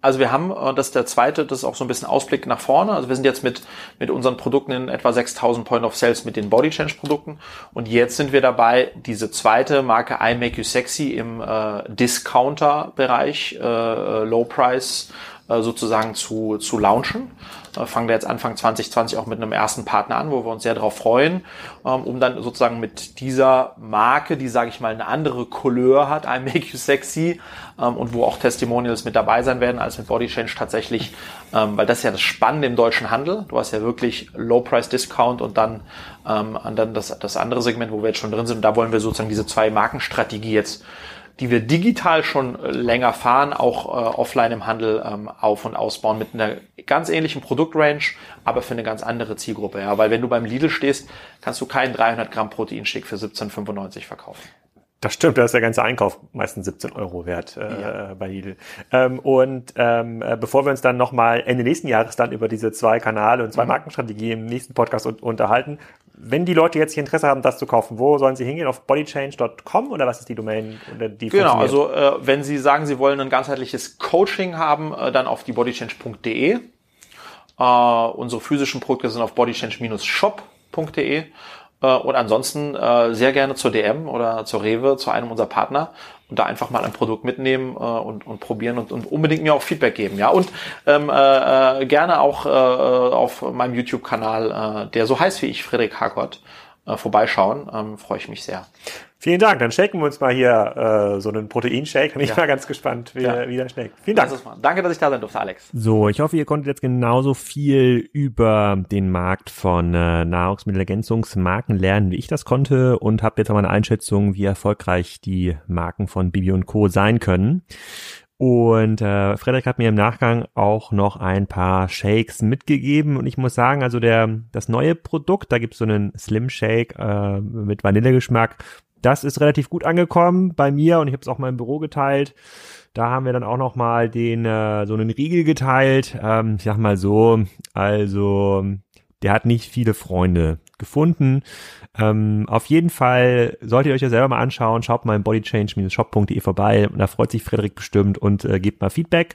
Also wir haben, äh, das ist der zweite, das ist auch so ein bisschen Ausblick nach vorne. Also wir sind jetzt mit, mit unseren Produkten in etwa 6000 Point of Sales mit den Body Change Produkten. Und jetzt sind wir dabei, diese zweite Marke I Make You Sexy im äh, Discounter-Bereich, äh, äh Low Price sozusagen zu, zu launchen. Äh, fangen wir jetzt Anfang 2020 auch mit einem ersten Partner an, wo wir uns sehr darauf freuen, ähm, um dann sozusagen mit dieser Marke, die, sage ich mal, eine andere Couleur hat, I Make You Sexy, ähm, und wo auch Testimonials mit dabei sein werden, als mit Body Change tatsächlich, ähm, weil das ist ja das Spannende im deutschen Handel. Du hast ja wirklich Low Price Discount und dann, und dann das, das andere Segment, wo wir jetzt schon drin sind. Und da wollen wir sozusagen diese zwei Markenstrategie jetzt die wir digital schon äh, länger fahren, auch äh, offline im Handel ähm, auf- und ausbauen mit einer ganz ähnlichen Produktrange, aber für eine ganz andere Zielgruppe. Ja, weil wenn du beim Lidl stehst, kannst du keinen 300 Gramm Proteinshake für 17,95 verkaufen. Das stimmt, da ist der ganze Einkauf meistens 17 Euro wert äh, ja. bei Lidl. Ähm, und ähm, äh, bevor wir uns dann nochmal Ende nächsten Jahres dann über diese zwei Kanäle und zwei mhm. Markenstrategie im nächsten Podcast un unterhalten, wenn die Leute jetzt hier Interesse haben, das zu kaufen, wo sollen sie hingehen? Auf bodychange.com oder was ist die Domain? Die genau, also äh, wenn Sie sagen, Sie wollen ein ganzheitliches Coaching haben, äh, dann auf die bodychange.de. Äh, unsere physischen Produkte sind auf bodychange-shop.de. Äh, und ansonsten äh, sehr gerne zur DM oder zur Rewe, zu einem unserer Partner und da einfach mal ein Produkt mitnehmen äh, und, und probieren und, und unbedingt mir auch Feedback geben. Ja, und ähm, äh, gerne auch äh, auf meinem YouTube-Kanal, äh, der so heißt wie ich, Frederik Hagott, äh, vorbeischauen. Ähm, Freue ich mich sehr. Vielen Dank. Dann shaken wir uns mal hier äh, so einen Proteinshake. Bin ich ja. mal ganz gespannt, wie, ja. wie der schmeckt. Vielen Dank. Danke, dass ich da sein durfte, Alex. So, ich hoffe, ihr konntet jetzt genauso viel über den Markt von äh, Nahrungsmittelergänzungsmarken lernen, wie ich das konnte und habt jetzt auch mal eine Einschätzung, wie erfolgreich die Marken von Bibi und Co. sein können. Und äh, Frederik hat mir im Nachgang auch noch ein paar Shakes mitgegeben und ich muss sagen, also der das neue Produkt, da gibt's so einen Slim Shake äh, mit Vanillegeschmack, das ist relativ gut angekommen bei mir und ich habe es auch mal im Büro geteilt. Da haben wir dann auch noch mal den äh, so einen Riegel geteilt. Ähm, ich sag mal so, also der hat nicht viele Freunde gefunden. Ähm, auf jeden Fall solltet ihr euch ja selber mal anschauen. Schaut mal im bodychange-shop.de vorbei. Da freut sich Frederik bestimmt und äh, gebt mal Feedback.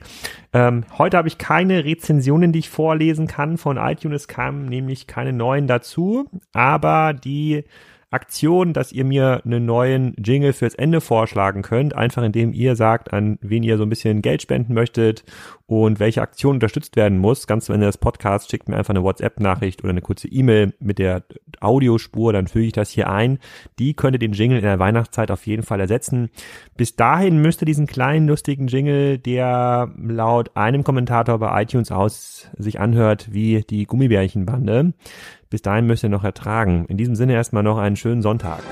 Ähm, heute habe ich keine Rezensionen, die ich vorlesen kann von iTunes. Es kamen nämlich keine neuen dazu, aber die Aktion, dass ihr mir einen neuen Jingle fürs Ende vorschlagen könnt, einfach indem ihr sagt, an wen ihr so ein bisschen Geld spenden möchtet und welche Aktion unterstützt werden muss. Ganz zum Ende des Podcasts schickt mir einfach eine WhatsApp-Nachricht oder eine kurze E-Mail mit der Audiospur, dann füge ich das hier ein. Die könnte den Jingle in der Weihnachtszeit auf jeden Fall ersetzen. Bis dahin müsste diesen kleinen lustigen Jingle, der laut einem Kommentator bei iTunes aus sich anhört wie die Gummibärchenbande, bis dahin müsst ihr noch ertragen. In diesem Sinne erstmal noch einen schönen Sonntag.